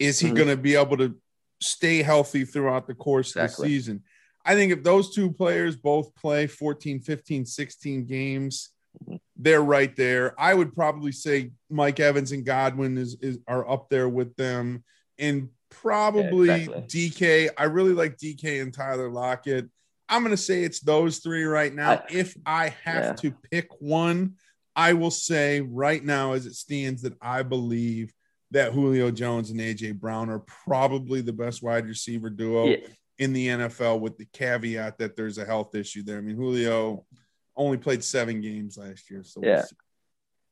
Is he Mhm. going to be able to stay healthy throughout the course of the season? I think if those two players both play 14, 15, 16 games, Mhm. they're right there. I would probably say Mike Evans and Godwin is, is are up there with them. And probably Yeah, exactly. DK. I really like DK and Tyler Lockett. I'm going to say it's those three right now. I- if I have Yeah. to pick one, I will say right now, as it stands, that I believe that Julio Jones and AJ Brown are probably the best wide receiver duo Yeah. in the NFL, with the caveat that there's a health issue there. I mean, Julio only played seven games last year, so we'll Yeah. see.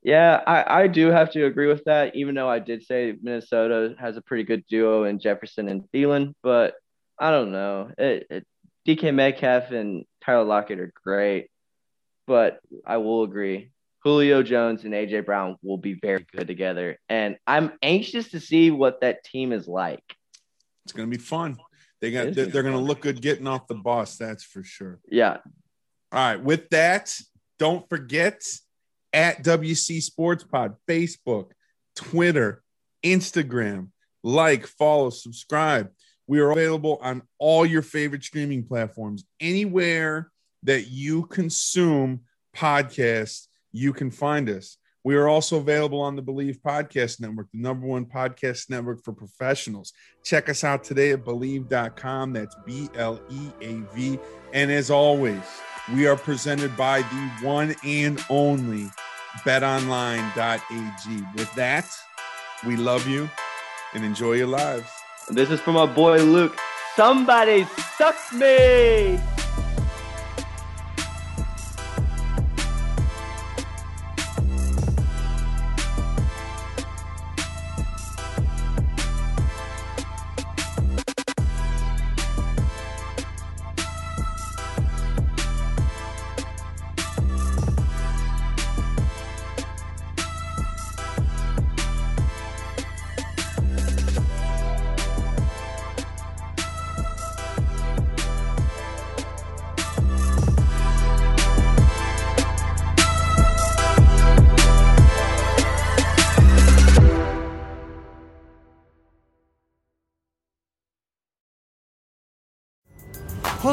Yeah, I, I do have to agree with that. Even though I did say Minnesota has a pretty good duo in Jefferson and Thielen, but I don't know. It, it, DK Metcalf and Tyler Lockett are great, but I will agree. Julio Jones and AJ Brown will be very good together, and I'm anxious to see what that team is like. it's going to be fun. They got they're, gonna they're going to look good getting off the bus. That's for sure. Yeah, All right. With that, don't forget at WC Sports Pod, Facebook, Twitter, Instagram, like, follow, subscribe. We are available on all your favorite streaming platforms. Anywhere that you consume podcasts, you can find us. We are also available on the BLEAV Podcast Network, the number one podcast network for professionals. Check us out today at bleav.com. That's B L E A V. And as always, we are presented by the one and only betonline.ag. With that, we love you and enjoy your lives. this is from my boy Luke. Somebody sucks me.